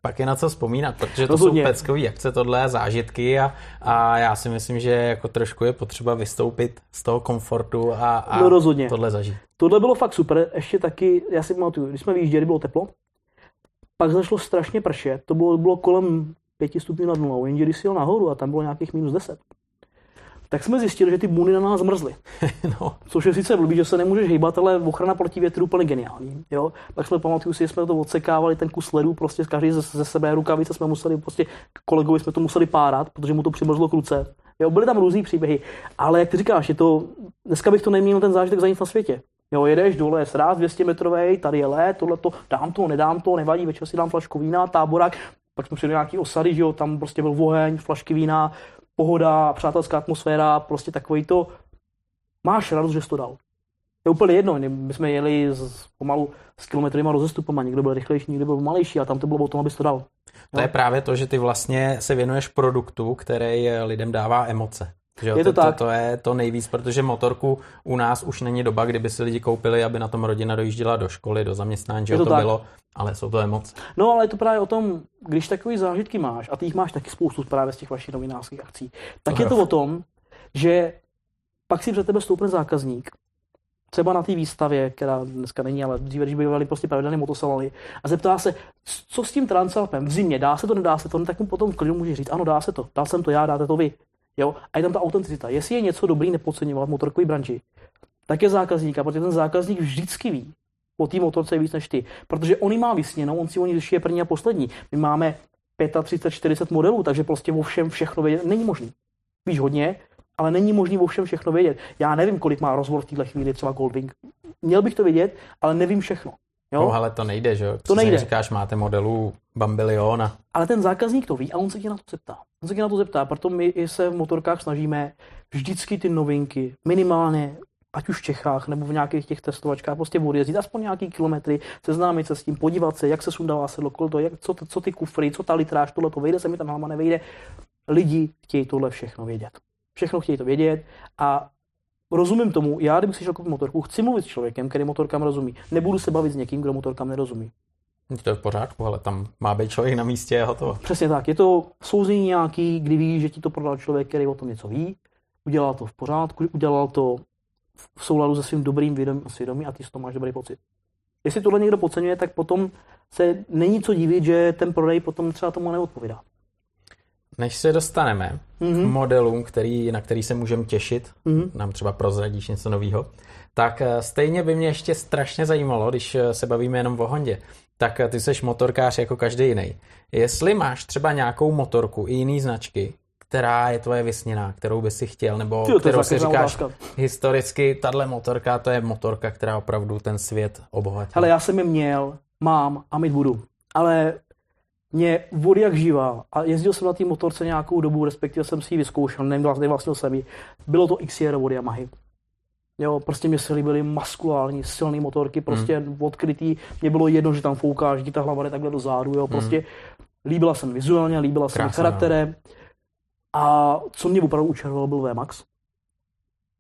pak je na co vzpomínat, protože to Rozhodně. jsou peckové akce, tohle zážitky a, a já si myslím, že jako trošku je potřeba vystoupit z toho komfortu a, a no rozhodně. tohle zažít. Tohle bylo fakt super, ještě taky, já si pamatuju, když jsme vyjížděli, bylo teplo, pak zašlo strašně pršet, to bylo, bylo kolem 5 stupňů nad nulou, jenže když si jel nahoru a tam bylo nějakých minus 10, tak jsme zjistili, že ty buny na nás zmrzly. (laughs) no. Což je sice blbý, že se nemůžeš hýbat, ale ochrana proti větru úplně geniální. Jo? Tak jsme pamatuju si, že jsme to odsekávali, ten kus ledu, prostě každý ze, ze sebe rukavice jsme museli, prostě kolegovi jsme to museli párat, protože mu to přimrzlo k ruce. Jo, byly tam různý příběhy, ale jak ty říkáš, je to, dneska bych to neměl ten zážitek za nic na světě. Jo, jedeš dole, je sráz 200 metrový, tady je let, tohle to, dám to, nedám to, nevadí, večer si dám flašku vína, táborák, pak jsme přijeli nějaký osady, že jo, tam prostě byl oheň, flašky vína, pohoda, přátelská atmosféra, prostě takový to, máš radost, že jsi to dal. Je úplně jedno, my jsme jeli z, pomalu s kilometrýma rozestupama, někdo byl rychlejší, někdo byl malejší a tam to bylo o tom, abys to dal. To je právě to, že ty vlastně se věnuješ produktu, který lidem dává emoce. Jo, je to, to, tak. To, to je to nejvíc, protože motorku u nás už není doba, kdyby si lidi koupili, aby na tom rodina dojížděla do školy, do zaměstnání, že je to, to bylo, ale jsou to emoce. No ale je to právě o tom, když takový zážitky máš, a ty jich máš taky spoustu právě z těch vašich novinářských akcí, tak to je to o tom, že pak si před tebe stoupne zákazník, třeba na té výstavě, která dneska není, ale dříve, když bývaly prostě pravidelné motosalony, a zeptá se, co s tím Transalpem v zimě, dá se to, nedá se to, tak mu potom klidu může říct, ano, dá se to, dal jsem to já, dáte to vy. Jo? A je tam ta autenticita. Jestli je něco dobrý nepodceňovat v motorkové branži, tak je zákazník, protože ten zákazník vždycky ví o té motorce víc než ty. Protože on má vysněnou, on si o ní je první a poslední. My máme 35, 40 modelů, takže prostě o všem všechno vědět není možný. Víš hodně, ale není možný o všem všechno vědět. Já nevím, kolik má rozvor v této chvíli třeba Goldwing. Měl bych to vědět, ale nevím všechno. Jo? No, ale to nejde, že jo? To nejde. Říkáš, máte modelů bambiliona. Ale ten zákazník to ví a on se tě na to zeptá. On se tě na to zeptá, proto my se v motorkách snažíme vždycky ty novinky minimálně ať už v Čechách nebo v nějakých těch testovačkách, prostě odjezdit aspoň nějaký kilometry, seznámit se s tím, podívat se, jak se sundává sedlo, to, jak, co, co, ty kufry, co ta litráž, tohle to vejde se mi tam hlama, nevejde. Lidi chtějí tohle všechno vědět. Všechno chtějí to vědět a rozumím tomu, já kdybych si šel koupit motorku, chci mluvit s člověkem, který motorkám rozumí. Nebudu se bavit s někým, kdo motorkám nerozumí. To je v pořádku, ale tam má být člověk na místě a hotovo. Přesně tak. Je to souzení nějaký, kdy ví, že ti to prodal člověk, který o tom něco ví, udělal to v pořádku, udělal to v souladu se svým dobrým vědomím a svědomí a ty z toho máš dobrý pocit. Jestli tohle někdo podceňuje, tak potom se není co divit, že ten prodej potom třeba tomu neodpovídá. Než se dostaneme mm-hmm. k modelům, který, na který se můžeme těšit, mm-hmm. nám třeba prozradíš něco nového, tak eh, stejně by mě ještě strašně zajímalo, když eh, se bavíme jenom o Hondě, tak eh, ty seš motorkář jako každý jiný. Jestli máš třeba nějakou motorku i jiný značky, která je tvoje vysněná, kterou by si chtěl, nebo Tyjo, kterou si říkáš otázka. historicky, tahle motorka, to je motorka, která opravdu ten svět obohatí. Ale já jsem je měl, mám a mít budu. Ale mě vody jak živá a jezdil jsem na té motorce nějakou dobu, respektive jsem si ji vyzkoušel, nevím, vlastně jsem ji. Bylo to XR od Yamahy. Jo, prostě mě se líbily maskulární, silné motorky, prostě hmm. odkrytý. Mě bylo jedno, že tam fouká, že ta hlava jde takhle do zádu, jo, prostě hmm. líbila jsem vizuálně, líbila jsem charakterem. A co mě opravdu učarovalo, byl VMAX.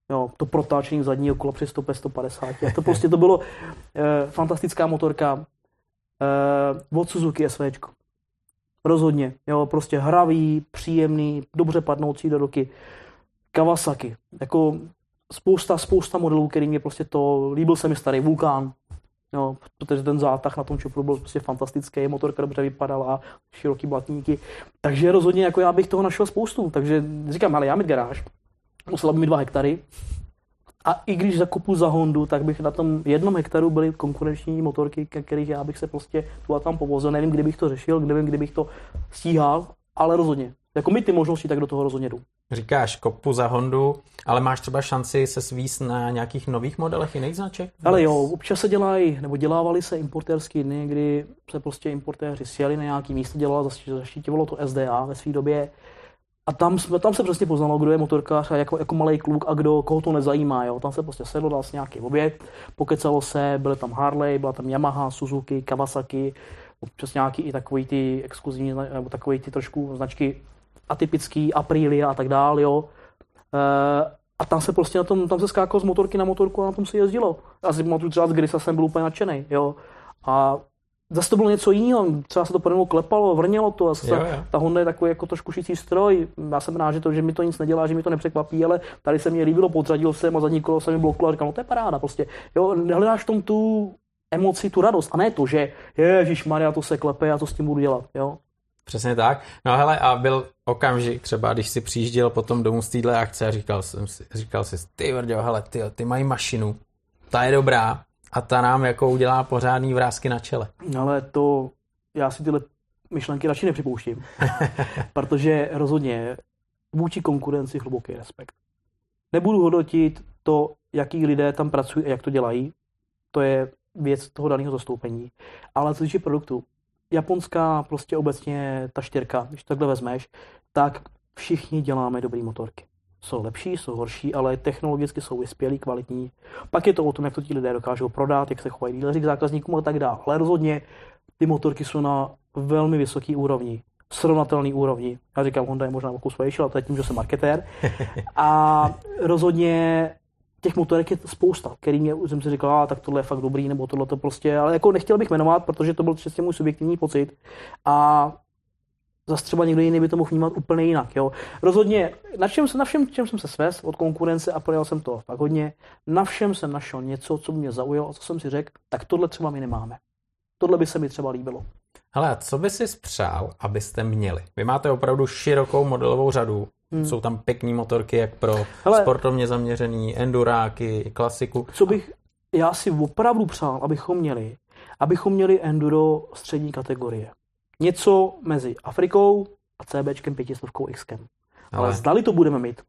Jo, to protáčení zadního kola při 100 150. A to prostě to bylo eh, fantastická motorka eh, od Suzuki SV. Rozhodně. Jo, prostě hravý, příjemný, dobře padnoucí do ruky. Kawasaki. Jako spousta, spousta modelů, který mě prostě to, líbil se mi starý Vulkán, jo, protože ten zátah na tom čopru byl prostě fantastický, motorka dobře vypadala, široký blatníky, takže rozhodně jako já bych toho našel spoustu, takže říkám, ale já mít garáž, musela by mít dva hektary, a i když zakupu za Hondu, tak bych na tom jednom hektaru byly konkurenční motorky, ke kterých já bych se prostě tu a tam povozil. Nevím, kdybych to řešil, nevím, kdybych to stíhal, ale rozhodně. Jako mi ty možnosti, tak do toho rozhodně jdu. Říkáš kopu za Hondu, ale máš třeba šanci se svíst na nějakých nových modelech jiných značek? Ale jo, občas se dělají, nebo dělávali se importérské dny, kdy se prostě importéři sjeli na nějaký místo, dělalo, zaštítivalo to SDA ve své době. A tam, jsme, tam se přesně poznalo, kdo je motorkář a jako, jako malý kluk a kdo, koho to nezajímá. Jo. Tam se prostě sedlo, dal si nějaký objekt, pokecalo se, byly tam Harley, byla tam Yamaha, Suzuki, Kawasaki, občas nějaký i takový ty exkluzivní, nebo takový ty trošku značky atypický, Aprilia a tak dále, jo. E, a tam se prostě na tom, tam se skákalo z motorky na motorku a na tom se jezdilo. Já si pamatuju třeba z Grisa jsem byl úplně nadšený, jo. A zase to bylo něco jiného, třeba se to po klepalo, vrnělo to, a jo, jo. ta Honda je takový jako trošku šicí stroj, já jsem rád, že, to, že mi to nic nedělá, že mi to nepřekvapí, ale tady se mi líbilo, podřadil jsem a zadní kolo se mi bloklo a říkal, no to je paráda, prostě, jo, nehledáš v tom tu emoci, tu radost, a ne to, že Ježíš Maria, to se klepe, já to s tím budu dělat, jo. Přesně tak. No hele, a byl okamžik třeba, když si přijížděl potom domů z téhle akce a říkal, jsem si, říkal si, ty Vrďo, hele, ty, ty mají mašinu, ta je dobrá a ta nám jako udělá pořádný vrázky na čele. Ale to, já si tyhle myšlenky radši nepřipouštím, (laughs) protože rozhodně vůči konkurenci hluboký respekt. Nebudu hodnotit to, jaký lidé tam pracují a jak to dělají, to je věc toho daného zastoupení. Ale co týče produktu, japonská prostě obecně ta čtyřka, když takhle vezmeš, tak všichni děláme dobré motorky. Jsou lepší, jsou horší, ale technologicky jsou vyspělí, kvalitní. Pak je to o tom, jak to ti lidé dokážou prodat, jak se chovají díleři k zákazníkům a tak dále. Ale rozhodně ty motorky jsou na velmi vysoké úrovni, srovnatelný úrovni. Já říkám, Honda je možná o kus ale to je tím, že jsem marketér. (laughs) A rozhodně těch motorek je spousta, který mě, jsem si říkal, a tak tohle je fakt dobrý, nebo tohle to prostě, ale jako nechtěl bych jmenovat, protože to byl čistě můj subjektivní pocit. A zase třeba někdo jiný by to mohl vnímat úplně jinak. Jo. Rozhodně, na, čem, na všem, čem jsem se svést od konkurence a projel jsem to fakt hodně, na všem jsem našel něco, co mě zaujalo a co jsem si řekl, tak tohle třeba my nemáme. Tohle by se mi třeba líbilo. Hele, co by si spřál, abyste měli? Vy máte opravdu širokou modelovou řadu. Hmm. Jsou tam pěkné motorky, jak pro Hele, sportovně zaměřený, enduráky, klasiku. Co bych já si opravdu přál, abychom měli, abychom měli enduro střední kategorie. Něco mezi Afrikou a CBčkem 500 Xkem. Ale, Ale zdali to budeme mít,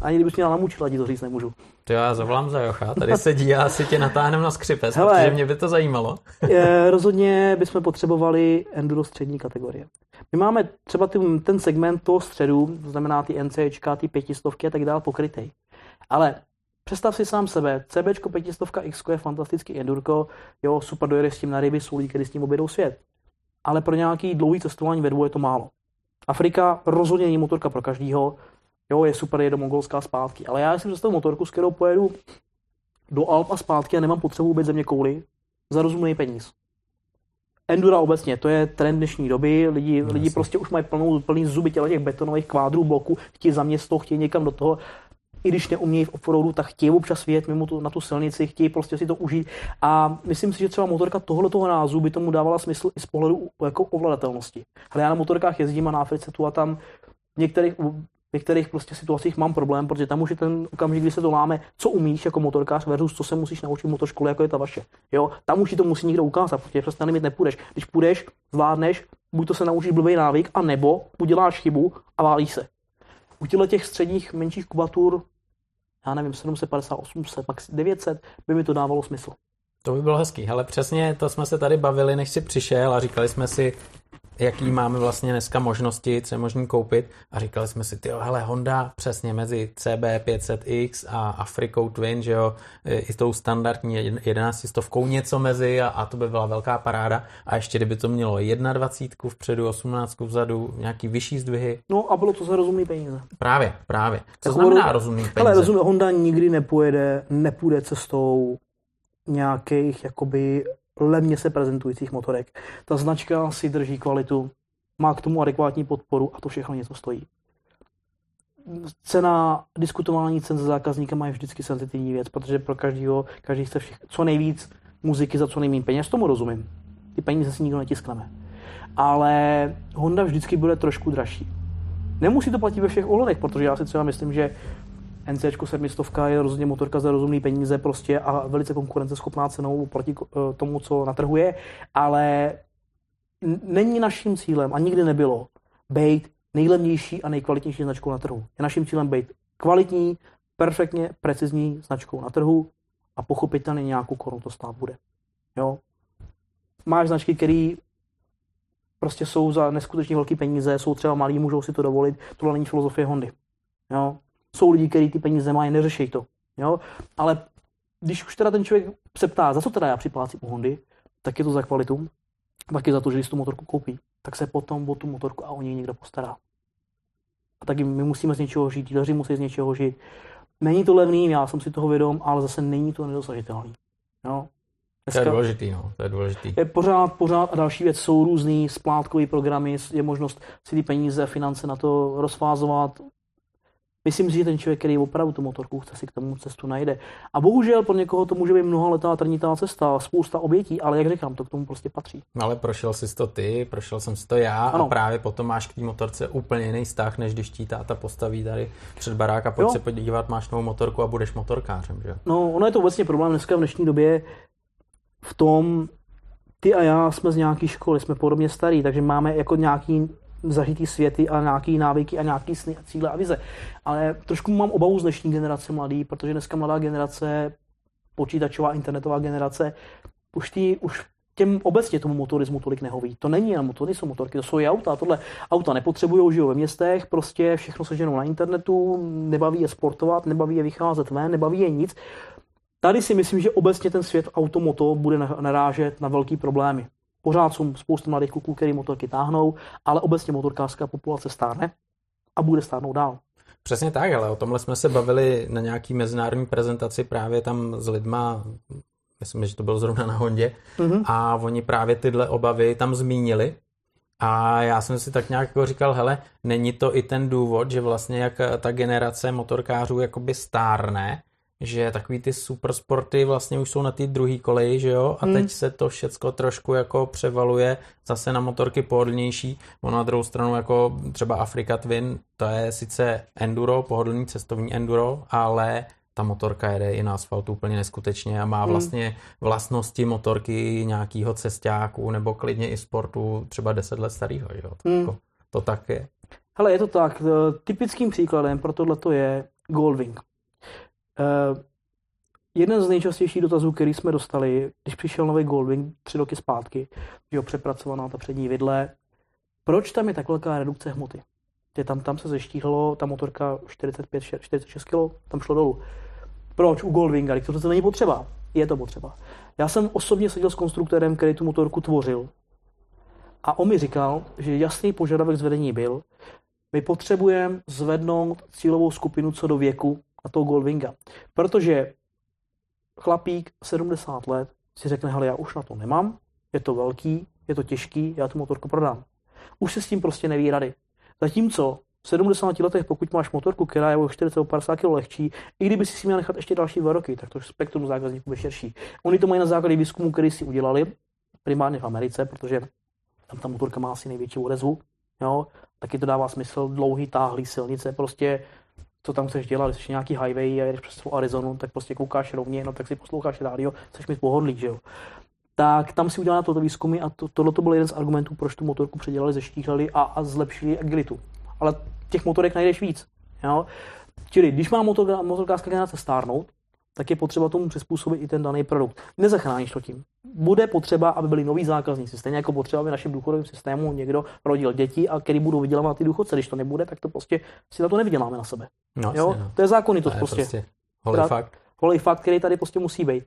ani kdybych měl namučit, ani to říct nemůžu. To já zavolám za Jocha, tady sedí a asi tě natáhnem na skřipec, Hele, protože mě by to zajímalo. je, rozhodně bychom potřebovali enduro střední kategorie. My máme třeba ty, ten segment toho středu, to znamená ty NCčka, ty pětistovky a tak dále pokrytej. Ale Představ si sám sebe, CBčko 500 X je fantastický endurko, jo, super dojede s tím na ryby, jsou lidi, kteří s tím objedou svět. Ale pro nějaký dlouhý cestování ve dvou je to málo. Afrika rozhodně není motorka pro každýho, jo, je super, je do Mongolská zpátky, ale já si představu motorku, s kterou pojedu do Alp a zpátky a nemám potřebu vůbec země kouli za rozumný peníz. Endura obecně, to je trend dnešní doby, lidi, no, lidi prostě už mají plnou, plný zuby těla těch betonových kvádrů bloků, chtějí za město, chtějí někam do toho, i když neumějí v offroadu, tak chtějí občas vyjet mimo tu, na tu silnici, chtějí prostě si to užít. A myslím si, že třeba motorka tohoto toho názu by tomu dávala smysl i z pohledu jako ovladatelnosti. Ale já na motorkách jezdím a na Africe tu a tam v některých, v některých prostě situacích mám problém, protože tam už je ten okamžik, kdy se to láme, co umíš jako motorkář versus co se musíš naučit v motoškole, jako je ta vaše. Jo, tam už ti to musí někdo ukázat, protože přes ten limit nepůjdeš. Když půjdeš, zvládneš, buď to se naučíš blbý návyk, a nebo uděláš chybu a válíš se. U těch středních menších kubatur, já nevím, 750, 800, max 900, by mi to dávalo smysl. To by bylo hezký, ale přesně to jsme se tady bavili, než si přišel a říkali jsme si, jaký máme vlastně dneska možnosti, co je možné koupit a říkali jsme si, tyjo, hele, Honda přesně mezi CB500X a Afrikou Twin, že jo, i tou standardní 11 stovkou něco mezi a, a to by byla velká paráda a ještě kdyby to mělo 21 vpředu, 18 vzadu, nějaký vyšší zdvihy. No a bylo to za rozumný peníze. Právě, právě. Co tak znamená rozumný peníze? Ale rozumný, Honda nikdy nepojede, nepůjde cestou nějakých jakoby lemně se prezentujících motorek. Ta značka si drží kvalitu, má k tomu adekvátní podporu a to všechno něco stojí. Cena, diskutování cen se zákazníkem je vždycky senzitivní věc, protože pro každého, každý chce všech, co nejvíc muziky za co nejméně peněz, tomu rozumím. Ty peníze si nikdo netiskneme. Ale Honda vždycky bude trošku dražší. Nemusí to platit ve všech ohledech, protože já si třeba myslím, že NC 700 je rozhodně motorka za rozumný peníze prostě a velice konkurenceschopná cenou proti eh, tomu, co natrhuje, ale není naším cílem a nikdy nebylo být nejlevnější a nejkvalitnější značkou na trhu. Je naším cílem být kvalitní, perfektně precizní značkou na trhu a pochopitelně nějakou korunu to stát bude. Jo? Máš značky, které prostě jsou za neskutečně velké peníze, jsou třeba malí, můžou si to dovolit. Tohle není filozofie Hondy. Jo? Jsou lidi, kteří ty peníze mají, neřeší to. Jo? Ale když už teda ten člověk se ptá, za co teda já připlácím u Hondy, tak je to za kvalitu, taky za to, že když tu motorku koupí, tak se potom o tu motorku a o něj někdo postará. A taky my musíme z něčeho žít, díleři musí z něčeho žít. Není to levný, já jsem si toho vědom, ale zase není to nedosažitelný. Jo? Dneska to je důležitý, no, to je důležitý. Je pořád, pořád a další věc jsou různý splátkový programy, je možnost si ty peníze, finance na to rozfázovat, Myslím si, že ten člověk, který opravdu tu motorku chce, si k tomu cestu najde. A bohužel pro někoho to může být mnoha letá trnitá cesta, spousta obětí, ale jak říkám, to k tomu prostě patří. No ale prošel jsi to ty, prošel jsem si to já ano. a právě potom máš k té motorce úplně jiný vztah, než když ti táta postaví tady před barák a pojď jo. se podívat, máš novou motorku a budeš motorkářem, že? No, ono je to vlastně problém dneska v dnešní době v tom, ty a já jsme z nějaké školy, jsme podobně starí, takže máme jako nějaký zažitý světy a nějaký návyky a nějaký sny a cíle a vize. Ale trošku mám obavu z dnešní generace mladý, protože dneska mladá generace, počítačová, internetová generace, už, tý, už těm obecně tomu motorismu tolik nehoví. To není jen motory, jsou motorky, to jsou i auta. Tohle auta nepotřebují, žijou ve městech, prostě všechno se ženou na internetu, nebaví je sportovat, nebaví je vycházet ven, nebaví je nic. Tady si myslím, že obecně ten svět automoto bude narážet na velký problémy. Pořád jsou spoustu mladých kluků, který motorky táhnou, ale obecně motorkářská populace stárne a bude stárnout dál. Přesně tak, ale o tomhle jsme se bavili na nějaký mezinárodní prezentaci právě tam s lidma, myslím, že to bylo zrovna na Hondě, mm-hmm. a oni právě tyhle obavy tam zmínili. A já jsem si tak nějak jako říkal, hele, není to i ten důvod, že vlastně jak ta generace motorkářů jakoby stárne, že takový ty supersporty vlastně už jsou na té druhé koleji, že jo, a hmm. teď se to všecko trošku jako převaluje zase na motorky pohodlnější, ono na druhou stranu jako třeba Africa Twin, to je sice enduro, pohodlný cestovní enduro, ale ta motorka jede i na asfaltu úplně neskutečně a má hmm. vlastně vlastnosti motorky nějakého cestáku nebo klidně i sportu třeba 10 let starého, jo, to, hmm. jako, to tak je. Hele, je to tak. Typickým příkladem pro tohle je Goldwing. Uh, jeden z nejčastějších dotazů, který jsme dostali, když přišel nový Goldwing tři roky zpátky, jo, přepracovaná ta přední vidle, proč tam je tak velká redukce hmoty? Ty tam, tam se zeštíhlo, ta motorka 45, 46 kg, tam šlo dolů. Proč u Goldwinga? To to není potřeba. Je to potřeba. Já jsem osobně seděl s konstruktérem, který tu motorku tvořil. A on mi říkal, že jasný požadavek zvedení byl, my potřebujeme zvednout cílovou skupinu co do věku a toho Goldwinga. Protože chlapík 70 let si řekne, hele, já už na to nemám, je to velký, je to těžký, já tu motorku prodám. Už se s tím prostě neví rady. Zatímco v 70 letech, pokud máš motorku, která je o 40 50 kg lehčí, i kdyby si si měl nechat ještě další dva roky, tak to spektrum zákazníků bude širší. Oni to mají na základě výzkumu, který si udělali, primárně v Americe, protože tam ta motorka má asi největší odezvu, jo, taky to dává smysl, dlouhý, táhlý silnice, prostě co tam chceš dělat, když jsi nějaký highway a jedeš přes svou Arizonu, tak prostě koukáš rovně, no tak si posloucháš rádio, chceš mít pohodlí, že jo. Tak tam si udělali toto výzkumy a to, tohle to byl jeden z argumentů, proč tu motorku předělali, zeštíhlali a, a zlepšili agilitu. Ale těch motorek najdeš víc. Jo? Čili když má motor, motorkářská generace stárnout, tak je potřeba tomu přizpůsobit i ten daný produkt. Nezachráníš to tím. Bude potřeba, aby byli noví zákazníci. Stejně jako potřeba, aby našem důchodovém systému někdo rodil děti a který budou vydělávat ty důchodce. Když to nebude, tak to prostě si na to nevyděláme na sebe. No, jo? no. To je zákonitost To je prostě. prostě holý fakt. Holý fakt, který tady prostě musí být.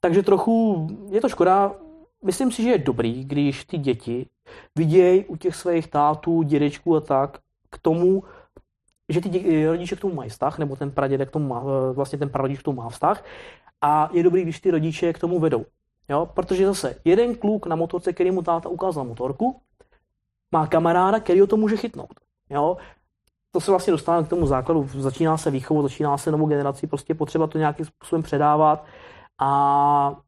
Takže trochu je to škoda. Myslím si, že je dobrý, když ty děti vidějí u těch svých tátů, dědečků a tak k tomu, že ty rodiče k tomu mají vztah, nebo ten pradědek k tomu má, eh, vlastně ten prarodič k tomu má vztah. A je dobrý, když ty rodiče k tomu vedou. Jo? Protože zase jeden kluk na motorce, který mu táta ukázal motorku, má kamaráda, který ho to může chytnout. Jo? To se vlastně dostává k tomu základu. Začíná se výchovu, začíná se novou generaci, prostě potřeba to nějakým způsobem předávat. A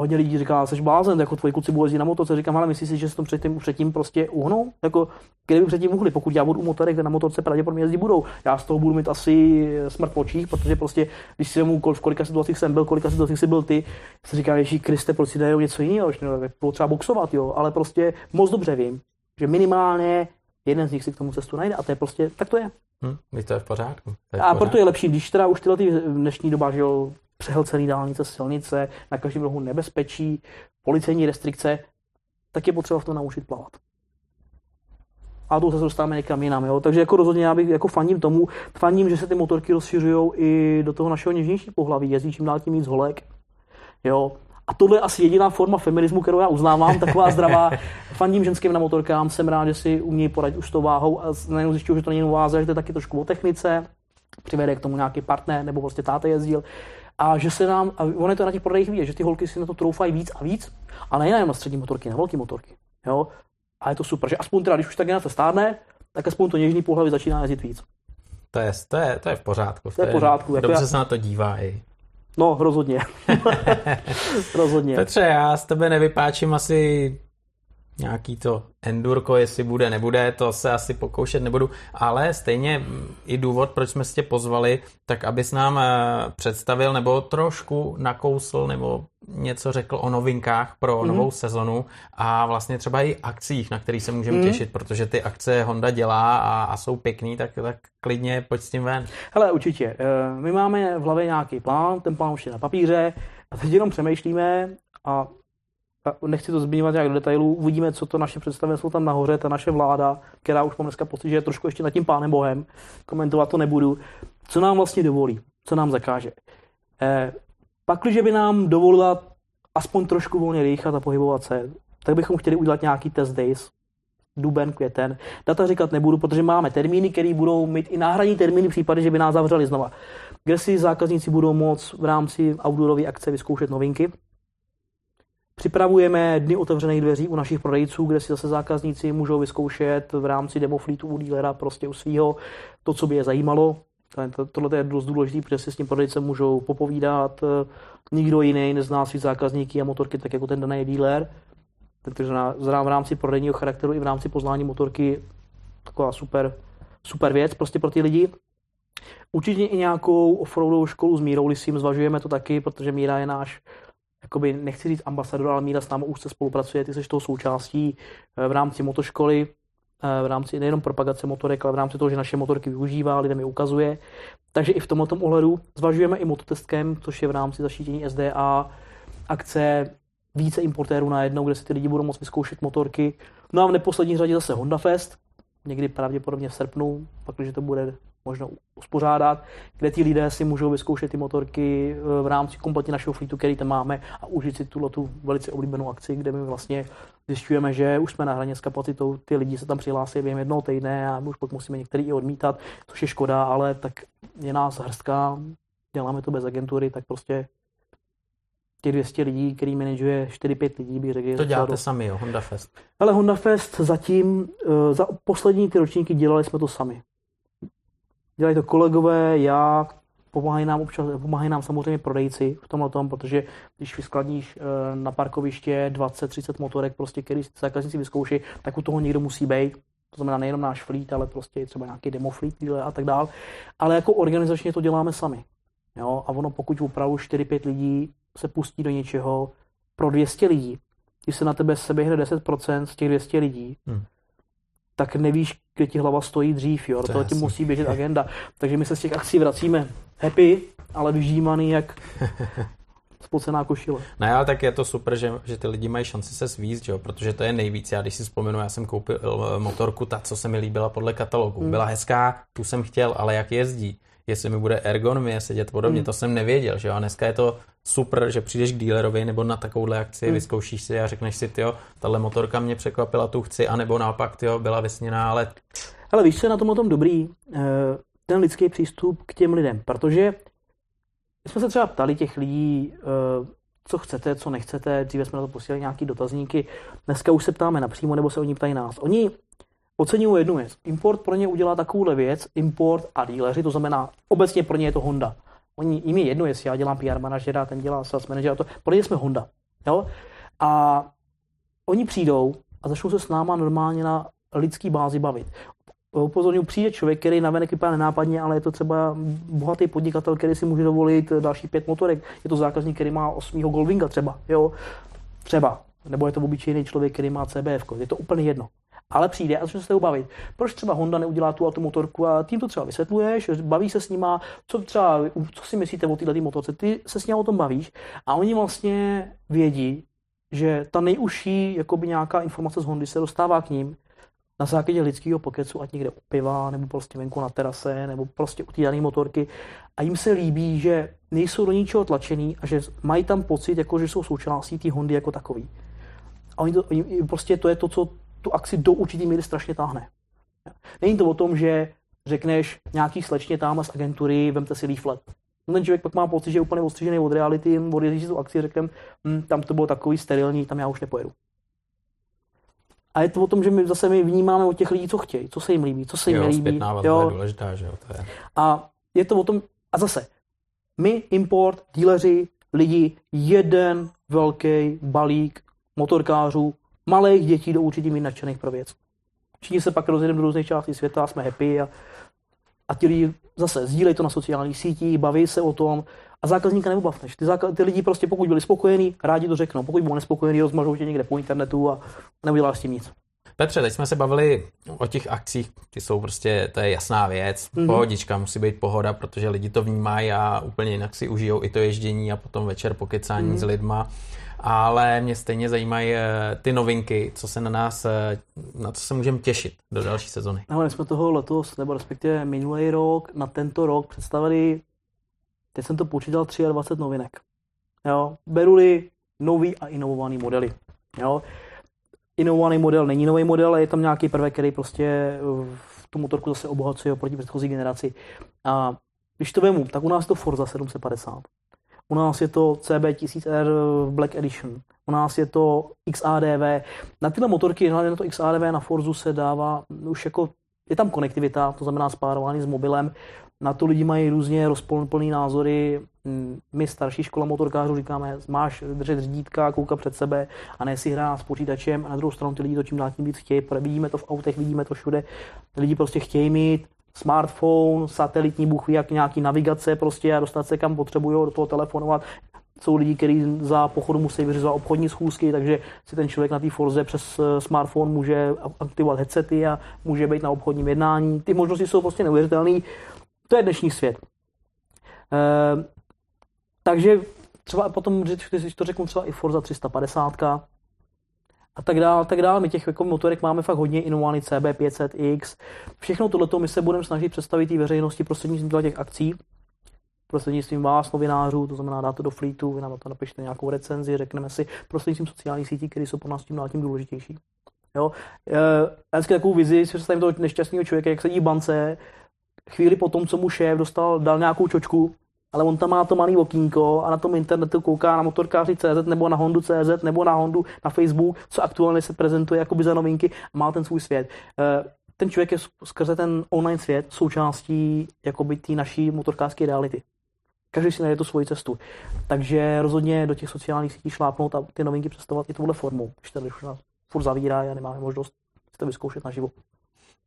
hodně lidí říká, jsi blázen, jako tvoji kluci budou jezdit na motorce. Říkám, ale myslíš si, že se to předtím, předtím prostě uhnou? Jako, kdyby předtím uhli, pokud já budu u motorek, na motorce pravděpodobně jezdit budou. Já z toho budu mít asi smrt v očích, protože prostě, když si mu v kolika situacích jsem byl, kolika situacích jsi byl ty, si říká, Ježí Kriste, proč si dají něco jiného, už bylo třeba boxovat, jo, ale prostě moc dobře vím, že minimálně jeden z nich si k tomu cestu najde a to je prostě, tak to je. Hm, to je v pořádku. To je v A proto pořádku. je lepší, když teda už tyhle ty v dnešní doba, že jo, přehlcený dálnice, silnice, na každém rohu nebezpečí, policejní restrikce, tak je potřeba v tom naučit plavat. A to se dostáváme někam jinam, jo. Takže jako rozhodně já bych jako faním tomu, faním, že se ty motorky rozšiřují i do toho našeho něžnějšího pohlaví, jezdí čím dál tím víc holek, jo. A tohle je asi jediná forma feminismu, kterou já uznávám, taková zdravá. (laughs) Fandím ženským na motorkám, jsem rád, že si umějí poradit už s tou váhou a najednou zjišťuju, že to není váze, že to je taky trošku o technice, přivede k tomu nějaký partner nebo prostě táta jezdil. A že se nám, a ono je to na těch prodejích vidět, že ty holky si na to troufají víc a víc, a nejen na střední motorky, na velké motorky. Jo? A je to super, že aspoň teda, když už ta generace stárne, tak aspoň to něžný pohlaví začíná jezdit víc. To je, to, je, to je v pořádku. To je v pořádku, jako Dobře já- se na to dívá i. No, rozhodně. (laughs) rozhodně. Petře, já z tebe nevypáčím asi nějaký to endurko, jestli bude, nebude, to se asi pokoušet nebudu, ale stejně i důvod, proč jsme tě pozvali, tak abys nám eh, představil nebo trošku nakousl nebo něco řekl o novinkách pro mm. novou sezonu a vlastně třeba i akcích, na kterých se můžeme mm. těšit, protože ty akce Honda dělá a, a jsou pěkný, tak, tak klidně pojď s tím ven. Hele, určitě. Eh, My máme v hlavě nějaký plán, ten plán už je na papíře a teď jenom přemýšlíme a nechci to zmiňovat nějak do detailů, uvidíme, co to naše představenstvo tam nahoře, ta naše vláda, která už mám dneska pocit, že je trošku ještě nad tím pánem bohem, komentovat to nebudu, co nám vlastně dovolí, co nám zakáže. Eh, pak, když by nám dovolila aspoň trošku volně dýchat a pohybovat se, tak bychom chtěli udělat nějaký test days, duben, květen. Data říkat nebudu, protože máme termíny, které budou mít i náhradní termíny v případě, že by nás zavřeli znova. Kde si zákazníci budou moct v rámci outdoorové akce vyzkoušet novinky. Připravujeme dny otevřených dveří u našich prodejců, kde si zase zákazníci můžou vyzkoušet v rámci demo fleetu u dealera prostě u svého to, co by je zajímalo. To- Tohle je dost důležité, protože si s tím prodejcem můžou popovídat. Nikdo jiný nezná svý zákazníky a motorky tak jako ten daný dealer. Takže v rámci prodejního charakteru i v rámci poznání motorky taková super, super věc prostě pro ty lidi. Určitě i nějakou offroadovou školu s Mírou Lisím, zvažujeme to taky, protože Míra je náš, jakoby nechci říct ambasador, ale Míra s námi úzce spolupracuje, ty jsi toho součástí eh, v rámci motoškoly, eh, v rámci nejenom propagace motorek, ale v rámci toho, že naše motorky využívá, lidem je ukazuje. Takže i v tomto ohledu zvažujeme i mototestkem, což je v rámci zaštítění SDA akce více importérů najednou, kde si ty lidi budou moct vyzkoušet motorky. No a v neposlední řadě zase Honda Fest, někdy pravděpodobně v srpnu, pak když to bude možno uspořádat, kde ti lidé si můžou vyzkoušet ty motorky v rámci kompletně našeho fleetu, který tam máme a užít si tuhle tu velice oblíbenou akci, kde my vlastně zjišťujeme, že už jsme na hraně s kapacitou, ty lidi se tam přihlásí během jednoho týdne a už pak musíme některý i odmítat, což je škoda, ale tak je nás hrstka, děláme to bez agentury, tak prostě těch 200 lidí, který manažuje 4-5 lidí, bych řekl. To děláte sami, jo, Honda Fest. Ale Honda Fest zatím, uh, za poslední ty ročníky dělali jsme to sami. Dělají to kolegové, já, pomáhají nám občas, pomáhají nám samozřejmě prodejci v tomhle tom, protože když vyskladníš uh, na parkoviště 20-30 motorek, prostě, který zákazníci vyzkouší, tak u toho někdo musí být. To znamená nejenom náš fleet, ale prostě třeba nějaký demo fleet a tak dál. Ale jako organizačně to děláme sami. Jo? A ono pokud opravdu 4-5 lidí se pustí do něčeho pro 200 lidí, když se na tebe seběhne 10% z těch 200 lidí, hmm. tak nevíš, kde ti hlava stojí dřív, jo, to, ti musí běžet agenda. Takže my se z těch akcí vracíme happy, ale vyžímaný jak (laughs) spocená košile. No ale tak je to super, že, že ty lidi mají šanci se svízt, jo, protože to je nejvíc. Já když si vzpomenu, já jsem koupil eh, motorku, ta, co se mi líbila podle katalogu. Hmm. Byla hezká, tu jsem chtěl, ale jak jezdí? Jestli mi bude ergonomie sedět podobně, hmm. to jsem nevěděl, že jo, a dneska je to super, že přijdeš k dealerovi nebo na takovouhle akci, hmm. vyzkoušíš si a řekneš si, jo, tahle motorka mě překvapila, tu chci, anebo naopak, jo, byla vysněná, ale... Ale víš, co je na tom o tom dobrý? Eh, ten lidský přístup k těm lidem, protože jsme se třeba ptali těch lidí, eh, co chcete, co nechcete, dříve jsme na to posílali nějaký dotazníky, dneska už se ptáme napřímo, nebo se oni ptají nás. Oni oceňují jednu věc. Import pro ně udělá takovouhle věc, import a díleři, to znamená, obecně pro ně je to Honda. Oni, jim je jedno, jestli já dělám PR manažera, ten dělá sales manažera, to, pro ně jsme Honda. Jo? A oni přijdou a začnou se s náma normálně na lidský bázi bavit. Upozorňuji, přijde člověk, který navenek vypadá nenápadně, ale je to třeba bohatý podnikatel, který si může dovolit další pět motorek. Je to zákazník, který má osmýho Goldwinga třeba. Jo? Třeba. Nebo je to obyčejný člověk, který má CBF. Je to úplně jedno ale přijde a začne se toho bavit. Proč třeba Honda neudělá tu automotorku a tím to třeba vysvětluješ, baví se s nima, co třeba, co si myslíte o této motorce, ty se s ním o tom bavíš a oni vlastně vědí, že ta nejužší jakoby nějaká informace z Hondy se dostává k ním na základě lidského pokecu, ať někde u piva, nebo prostě venku na terase, nebo prostě u té dané motorky. A jim se líbí, že nejsou do ničeho tlačený a že mají tam pocit, jako že jsou součástí té Hondy jako takový. A oni to, prostě to je to, co tu akci do určitý míry strašně táhne. Není to o tom, že řekneš nějaký slečně tam z agentury, vemte si leaflet. No ten člověk pak má pocit, že je úplně odstřižený od reality, odjezdí si tu akci, řeknem, hm, tam to bylo takový sterilní, tam já už nepojedu. A je to o tom, že my zase my vnímáme od těch lidí, co chtějí, co se jim líbí, co se jim jo, nelíbí. Jo, je důležitá, že jo, to je. A je to o tom, a zase, my, import, díleři, lidi, jeden velký balík motorkářů, malých dětí do určitě mít nadšených pro věc. Všichni se pak rozjedeme do různých částí světa, jsme happy a, a ti lidi zase sdílejí to na sociálních sítích, baví se o tom a zákazníka neubavneš. Ty, zákaz, ty lidi prostě pokud byli spokojení, rádi to řeknou. Pokud byli nespokojení, rozmažou tě někde po internetu a neuděláš s tím nic. Petře, teď jsme se bavili o těch akcích, ty jsou prostě, to je jasná věc, mm-hmm. pohodička, musí být pohoda, protože lidi to vnímají a úplně jinak si užijou i to ježdění a potom večer pokecání mm-hmm. s lidma ale mě stejně zajímají eh, ty novinky, co se na nás, eh, na co se můžeme těšit do další sezony. Ale my jsme toho letos, nebo respektive minulý rok, na tento rok představili, teď jsem to počítal, 23 novinek. Jo, beru-li nový a inovovaný modely. Jo. Inovovaný model není nový model, ale je tam nějaký prvek, který prostě eh, tu motorku zase obohacuje oproti předchozí generaci. A když to vemu, tak u nás to Forza 750. U nás je to CB1000R Black Edition. U nás je to XADV. Na tyhle motorky, hlavně na to XADV na Forzu se dává už jako je tam konektivita, to znamená spárování s mobilem. Na to lidi mají různě rozpolplný názory. My starší škola motorkářů říkáme, máš držet řídítka, koukat před sebe a ne si hrát s počítačem. A na druhou stranu ty lidi to čím dál tím víc chtějí. Vidíme to v autech, vidíme to všude. Lidi prostě chtějí mít smartphone, satelitní bůh jak nějaký navigace prostě a dostat se kam potřebují, do toho telefonovat. Jsou lidi, kteří za pochodu musí vyřizovat obchodní schůzky, takže si ten člověk na té Forze přes eh, smartphone může aktivovat headsety a může být na obchodním jednání. Ty možnosti jsou prostě neuvěřitelné. To je dnešní svět. E, takže třeba potom, když to řeknu třeba i Forza 350, a tak dále, tak dále. My těch jako motorek máme fakt hodně inovaný CB500X. Všechno tohleto my se budeme snažit představit té veřejnosti prostřednictvím těch akcí, prostřednictvím vás, novinářů, to znamená dát to do fleetu, vy nám to napište nějakou recenzi, řekneme si prostřednictvím sociálních sítí, které jsou pro nás tím tím důležitější. Jo? Já vždycky takovou vizi si představím toho nešťastného člověka, jak sedí v bance, chvíli po tom, co mu šéf dostal, dal nějakou čočku, ale on tam má to malý okýnko a na tom internetu kouká na motorkáři CZ nebo na Hondu CZ nebo na Hondu na Facebook, co aktuálně se prezentuje jakoby za novinky a má ten svůj svět. Eh, ten člověk je skrze ten online svět součástí jakoby té naší motorkářské reality. Každý si najde tu svoji cestu. Takže rozhodně do těch sociálních sítí šlápnout a ty novinky představovat i touhle formou, když ten už nás furt zavírá a nemáme možnost to vyzkoušet naživo.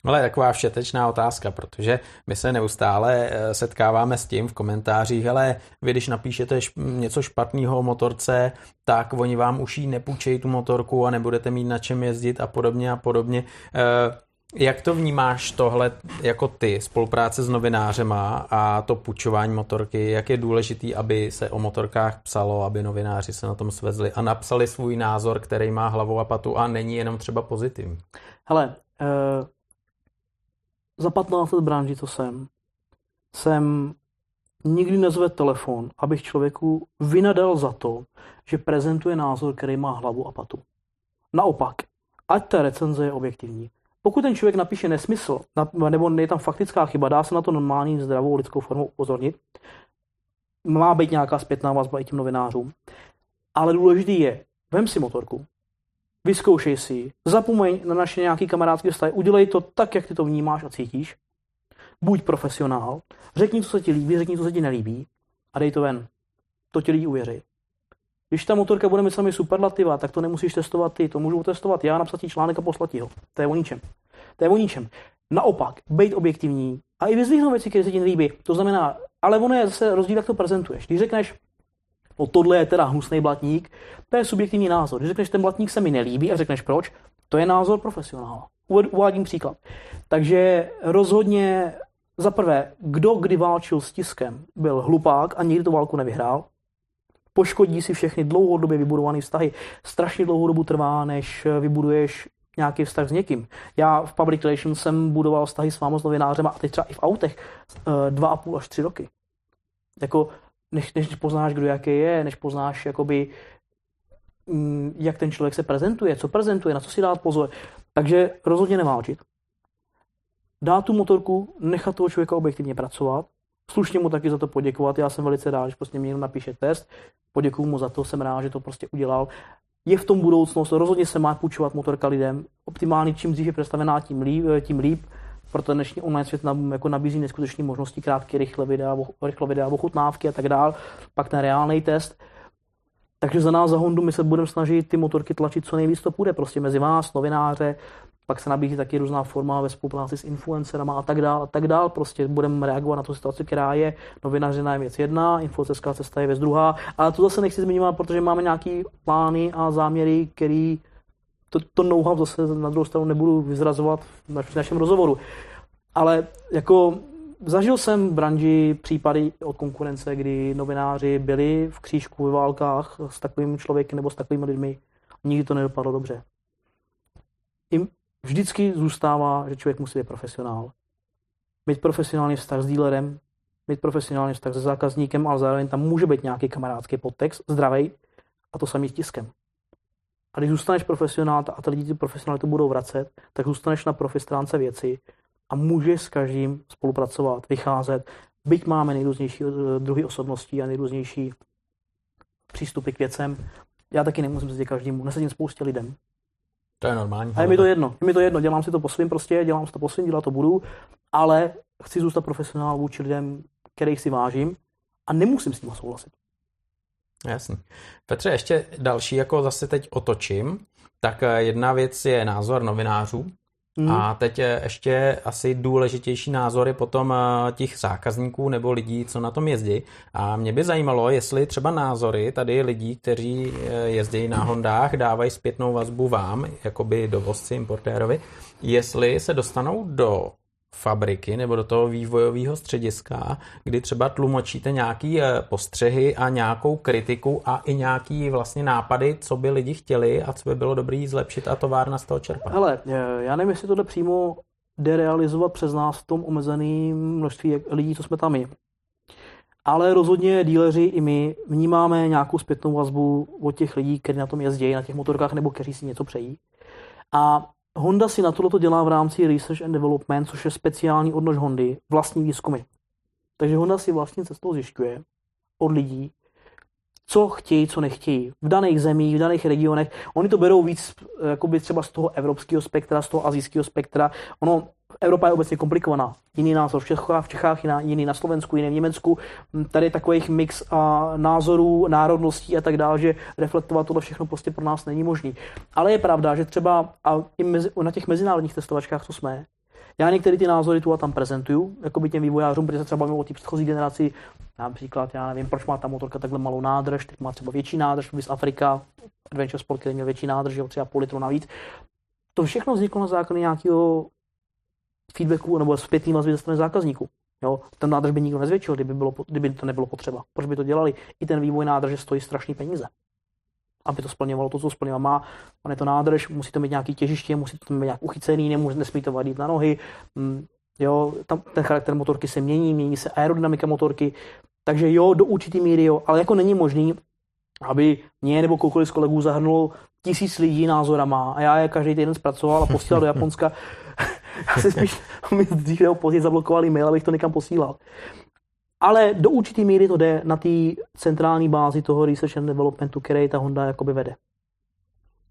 Ale taková všetečná otázka, protože my se neustále eh, setkáváme s tím v komentářích, ale vy když napíšete něco špatného o motorce, tak oni vám už jí nepůjčejí tu motorku a nebudete mít na čem jezdit a podobně a podobně. Eh, jak to vnímáš tohle jako ty, spolupráce s novinářema a to půjčování motorky? Jak je důležitý, aby se o motorkách psalo, aby novináři se na tom svezli a napsali svůj názor, který má hlavu a patu a není jenom třeba pozitivní? Hele, uh, za 15 let branži, co jsem, jsem nikdy nezvedl telefon, abych člověku vynadal za to, že prezentuje názor, který má hlavu a patu. Naopak, ať ta recenze je objektivní. Pokud ten člověk napíše nesmysl, nebo je tam faktická chyba, dá se na to normální zdravou lidskou formou upozornit, má být nějaká zpětná vazba i těm novinářům. Ale důležitý je, vem si motorku, vyzkoušej si, zapomeň na naše nějaký kamarádské vztahy, udělej to tak, jak ty to vnímáš a cítíš, buď profesionál, řekni, co se ti líbí, řekni, co se ti nelíbí a dej to ven. To ti lidi uvěří. Když ta motorka bude mít sami superlativa, tak to nemusíš testovat ty, to můžu testovat já, napsat ti článek a poslat ho. To je o ničem. To je o ničem. Naopak, být objektivní a i vyzvihnout věci, které se ti nelíbí. To znamená, ale ono je zase rozdíl, jak to prezentuješ. Když řekneš, no tohle je teda hnusný blatník, to je subjektivní názor. Když řekneš, ten blatník se mi nelíbí a řekneš proč, to je názor profesionála. Uvádím příklad. Takže rozhodně za prvé, kdo kdy válčil s tiskem, byl hlupák a nikdy tu válku nevyhrál poškodí si všechny dlouhodobě vybudované vztahy. Strašně dlouhou dobu trvá, než vybuduješ nějaký vztah s někým. Já v Public Relations jsem budoval vztahy s vámi s novinářem a teď třeba i v autech eh, dva a půl až tři roky. Jako, než, než poznáš, kdo jaký je, než poznáš, jakoby, mm, jak ten člověk se prezentuje, co prezentuje, na co si dát pozor. Takže rozhodně neválčit. Dát tu motorku, nechat toho člověka objektivně pracovat, slušně mu taky za to poděkovat. Já jsem velice rád, že prostě mě jenom napíše test. Poděkuju mu za to, jsem rád, že to prostě udělal. Je v tom budoucnost, rozhodně se má půjčovat motorka lidem. Optimálně, čím dřív je představená, tím líp, tím líp proto dnešní online svět nám jako nabízí neskutečné možnosti, krátké, rychle videa, rychle videa, ochutnávky a tak dál. Pak ten reálný test. Takže za nás, za Hondu, my se budeme snažit ty motorky tlačit co nejvíc to půjde, prostě mezi vás, novináře, pak se nabízí taky různá forma ve spolupráci s influencerama a tak dál, a tak dál. Prostě budeme reagovat na tu situaci, která je. Novinařina je věc jedna, influencerská cesta je věc druhá. Ale to zase nechci zmiňovat, protože máme nějaký plány a záměry, který to, to know-how zase na druhou stranu nebudu vyzrazovat v našem rozhovoru. Ale jako zažil jsem v branži případy od konkurence, kdy novináři byli v křížku ve válkách s takovým člověkem nebo s takovými lidmi. Nikdy to nedopadlo dobře vždycky zůstává, že člověk musí být profesionál. Mít profesionální vztah s dílerem, mít profesionální vztah se zákazníkem, ale zároveň tam může být nějaký kamarádský podtext, zdravý, a to samý s tiskem. A když zůstaneš profesionál a ty lidi ty profesionálitu budou vracet, tak zůstaneš na profi stránce věci a můžeš s každým spolupracovat, vycházet. Byť máme nejrůznější eh, druhy osobností a nejrůznější přístupy k věcem, já taky nemusím sedět každému, nesedím spoustě lidem. To je normální. A je mi to jedno. Je mi to jedno. Dělám si to po svým prostě, dělám si to po svým, dělat to budu, ale chci zůstat profesionál vůči lidem, kterých si vážím a nemusím s tím souhlasit. Jasně. Petře, ještě další, jako zase teď otočím, tak eh, jedna věc je názor novinářů, Hmm. A teď ještě asi důležitější názory potom eh, těch zákazníků nebo lidí, co na tom jezdí. A mě by zajímalo, jestli třeba názory tady lidí, kteří eh, jezdí na Hondách, dávají zpětnou vazbu vám, jakoby dovozci, importérovi, jestli se dostanou do fabriky nebo do toho vývojového střediska, kdy třeba tlumočíte nějaký eh, postřehy a nějakou kritiku a i nějaký vlastně nápady, co by lidi chtěli a co by bylo dobrý zlepšit a továrna z toho čerpat. Hele, eh, já nevím, jestli přímo jde realizovat přes nás v tom omezeném množství lidí, co jsme tam my. Ale rozhodně díleři i my vnímáme nějakou zpětnou vazbu od těch lidí, kteří na tom jezdí, na těch motorkách nebo kteří si něco přejí. A Honda si na tohle dělá v rámci Research and Development, což je speciální odnož Hondy, vlastní výzkumy. Takže Honda si vlastně cestou zjišťuje od lidí, co chtějí, co nechtějí. V daných zemích, v daných regionech. Oni to berou víc jakoby třeba z toho evropského spektra, z toho azijského spektra. Ono, Evropa je obecně komplikovaná. Jiný názor v Čechách, v Čechách jiná, jiný na Slovensku, jiný v Německu. Tady je takových mix a názorů, národností a tak dále, že reflektovat tohle všechno prostě pro nás není možný. Ale je pravda, že třeba a mezi, na těch mezinárodních testovačkách, co jsme, já některé ty názory tu a tam prezentuju, jako by těm vývojářům, protože se třeba bavím o té předchozí generaci, například, já nevím, proč má ta motorka takhle malou nádrž, teď má třeba větší nádrž, z Afrika, Adventure Sport, který měl větší nádrž, jo, třeba půl litru navíc. To všechno vzniklo na základě nějakého feedbacku nebo zpětný vazby ze strany zákazníků. Jo, ten nádrž by nikdo nezvětšil, kdyby, bylo, kdyby to nebylo potřeba. Proč by to dělali? I ten vývoj nádrže stojí strašný peníze. Aby to splňovalo to, co splňovat má. On je to nádrž, musí to mít nějaký těžiště, musí to mít nějak uchycený, nemůže, nesmí to vadit na nohy. Mm, jo, tam ten charakter motorky se mění, mění se aerodynamika motorky. Takže jo, do určitý míry jo, ale jako není možný, aby mě nebo koukoliv z kolegů zahrnulo tisíc lidí názorama a já je každý týden zpracoval a posílal do (laughs) Japonska. (laughs) já si spíš mi dřív nebo později zablokovali mail, abych to někam posílal. Ale do určité míry to jde na té centrální bázi toho research and developmentu, který ta Honda jakoby vede.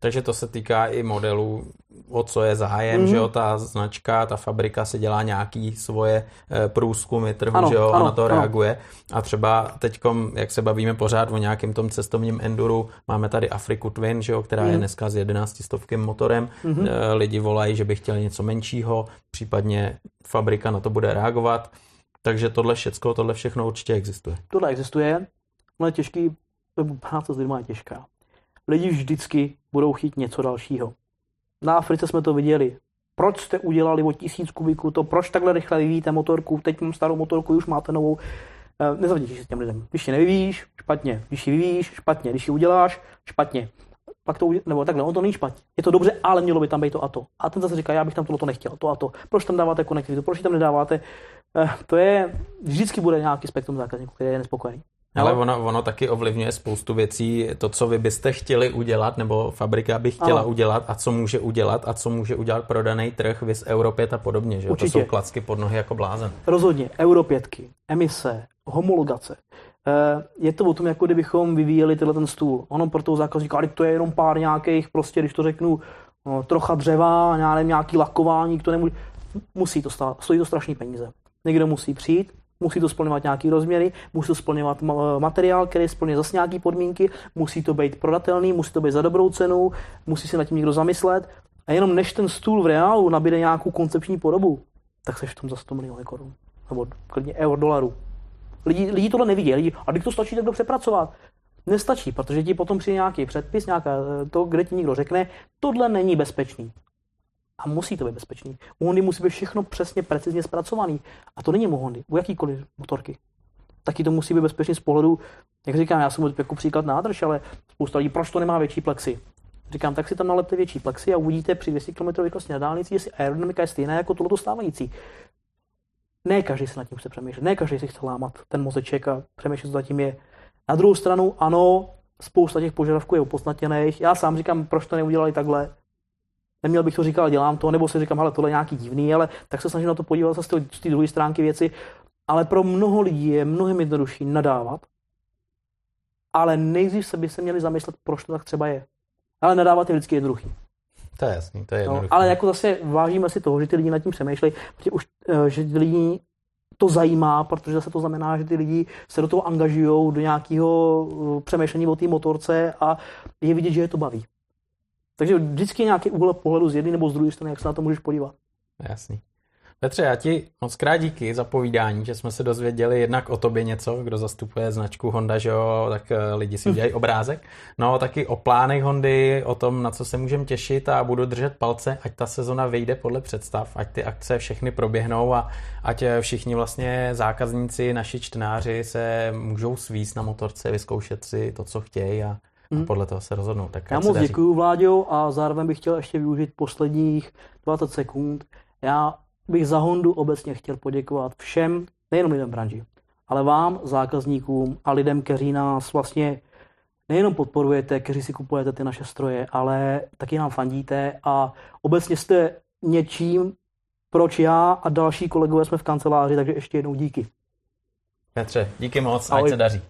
Takže to se týká i modelů, o co je zájem, mm-hmm. že jo, ta značka, ta fabrika se dělá nějaký svoje eh, průzkumy trhu, ano, že jo, ano, na to ano. reaguje. A třeba teď, jak se bavíme pořád o nějakém tom cestovním enduru, máme tady Afriku Twin, že jo, která mm. je mhm. dneska s 11 stovkým motorem. Mm-hmm. Lidi volají, že by chtěli něco menšího, případně fabrika na to bude reagovat. Takže tohle všecko, tohle všechno určitě existuje. Tohle existuje, ale těžký, práce (laughs) s lidmi je těžká lidi vždycky budou chtít něco dalšího. Na Africe jsme to viděli. Proč jste udělali o tisíc kubíků to, proč takhle rychle vyvíjíte motorku, teď mám starou motorku, už máte novou. Eh, nezavděčíš se těm lidem. Když ji nevyvíjíš, špatně. Když ji vyvíjíš, špatně. Když ji uděláš, špatně. Pak to, nebo takhle, on to není špatně. Je to dobře, ale mělo by tam být to a to. A ten zase říká, já bych tam tohle nechtěl, to a to. Proč tam dáváte konektivitu, proč tam nedáváte? Eh, to je, vždycky bude nějaký spektrum zákazníků, který je nespokojený. Ale ono, ono taky ovlivňuje spoustu věcí, to, co vy byste chtěli udělat, nebo fabrika by chtěla ano. udělat a co může udělat a co může udělat pro daný trh, vys Euro 5 a podobně. Že? To jsou klacky pod nohy jako blázen. Rozhodně. Euro 5, emise, homologace. Eh, je to o tom, jako kdybychom vyvíjeli tenhle ten stůl. Ono pro toho zákazníka, ale to je jenom pár nějakých, prostě, když to řeknu, no, trocha dřeva, nevím, nějaký lakování, to nemůže. Musí to stát, stojí to strašný peníze. Někdo musí přijít, musí to splňovat nějaký rozměry, musí to splňovat materiál, který splňuje zase nějaké podmínky, musí to být prodatelný, musí to být za dobrou cenu, musí se nad tím někdo zamyslet. A jenom než ten stůl v reálu nabíde nějakou koncepční podobu, tak seš v tom za 100 milionů korun. Nebo klidně eur, dolarů. Lidi, lidi tohle nevidí. Lidi, a když to stačí takhle přepracovat. Nestačí, protože ti potom přijde nějaký předpis, nějaká, to, kde ti někdo řekne, tohle není bezpečný. A musí to být bezpečný. U Hondy musí být všechno přesně, precizně zpracovaný. A to není u Hondy, u jakýkoliv motorky. Taky to musí být bezpečný z pohledu, jak říkám, já jsem jako příklad nádrž, ale spousta lidí, proč to nemá větší plexy? Říkám, tak si tam nalepte větší plexy a uvidíte při 200 km rychlosti na dálnici, jestli aerodynamika je stejná jako tohle stávající. Ne každý se nad tím chce přemýšlet, ne každý si chce lámat ten mozeček a přemýšlet, co zatím je. Na druhou stranu, ano, spousta těch požadavků je opodstatněných. Já sám říkám, proč to neudělali takhle neměl bych to říkat, dělám to, nebo si říkám, ale tohle je nějaký divný, ale tak se snažím na to podívat zase z té druhé stránky věci. Ale pro mnoho lidí je mnohem jednodušší nadávat, ale nejdřív se by se měli zamyslet, proč to tak třeba je. Ale nadávat je vždycky jednoduchý. To je jasný, to je no, Ale jako zase vážíme si toho, že ty lidi nad tím přemýšlejí, protože už, eh, že ty lidi to zajímá, protože zase to znamená, že ty lidi se do toho angažují, do nějakého eh, přemýšlení o té motorce a je vidět, že je to baví. Takže vždycky nějaký úhel pohledu z jedné nebo z druhé strany, jak se na to můžeš podívat. Jasný. Petře, já ti moc krát díky za povídání, že jsme se dozvěděli jednak o tobě něco, kdo zastupuje značku Honda, že jo, tak eh, lidi si udělají (laughs) obrázek. No, taky o plánech Hondy, o tom, na co se můžeme těšit a budu držet palce, ať ta sezona vyjde podle představ, ať ty akce všechny proběhnou a ať eh, všichni vlastně zákazníci, naši čtenáři se můžou svíst na motorce, vyzkoušet si to, co chtějí a a mhm. podle toho se rozhodnou. Tak Já moc děkuji, Vláďo, a zároveň bych chtěl ještě využít posledních 20 sekund. Já bych za Hondu obecně chtěl poděkovat všem, nejenom lidem branži, ale vám, zákazníkům a lidem, kteří nás vlastně nejenom podporujete, kteří si kupujete ty naše stroje, ale taky nám fandíte a obecně jste něčím, proč já a další kolegové jsme v kanceláři, takže ještě jednou díky. Petře, díky moc, ať se daří.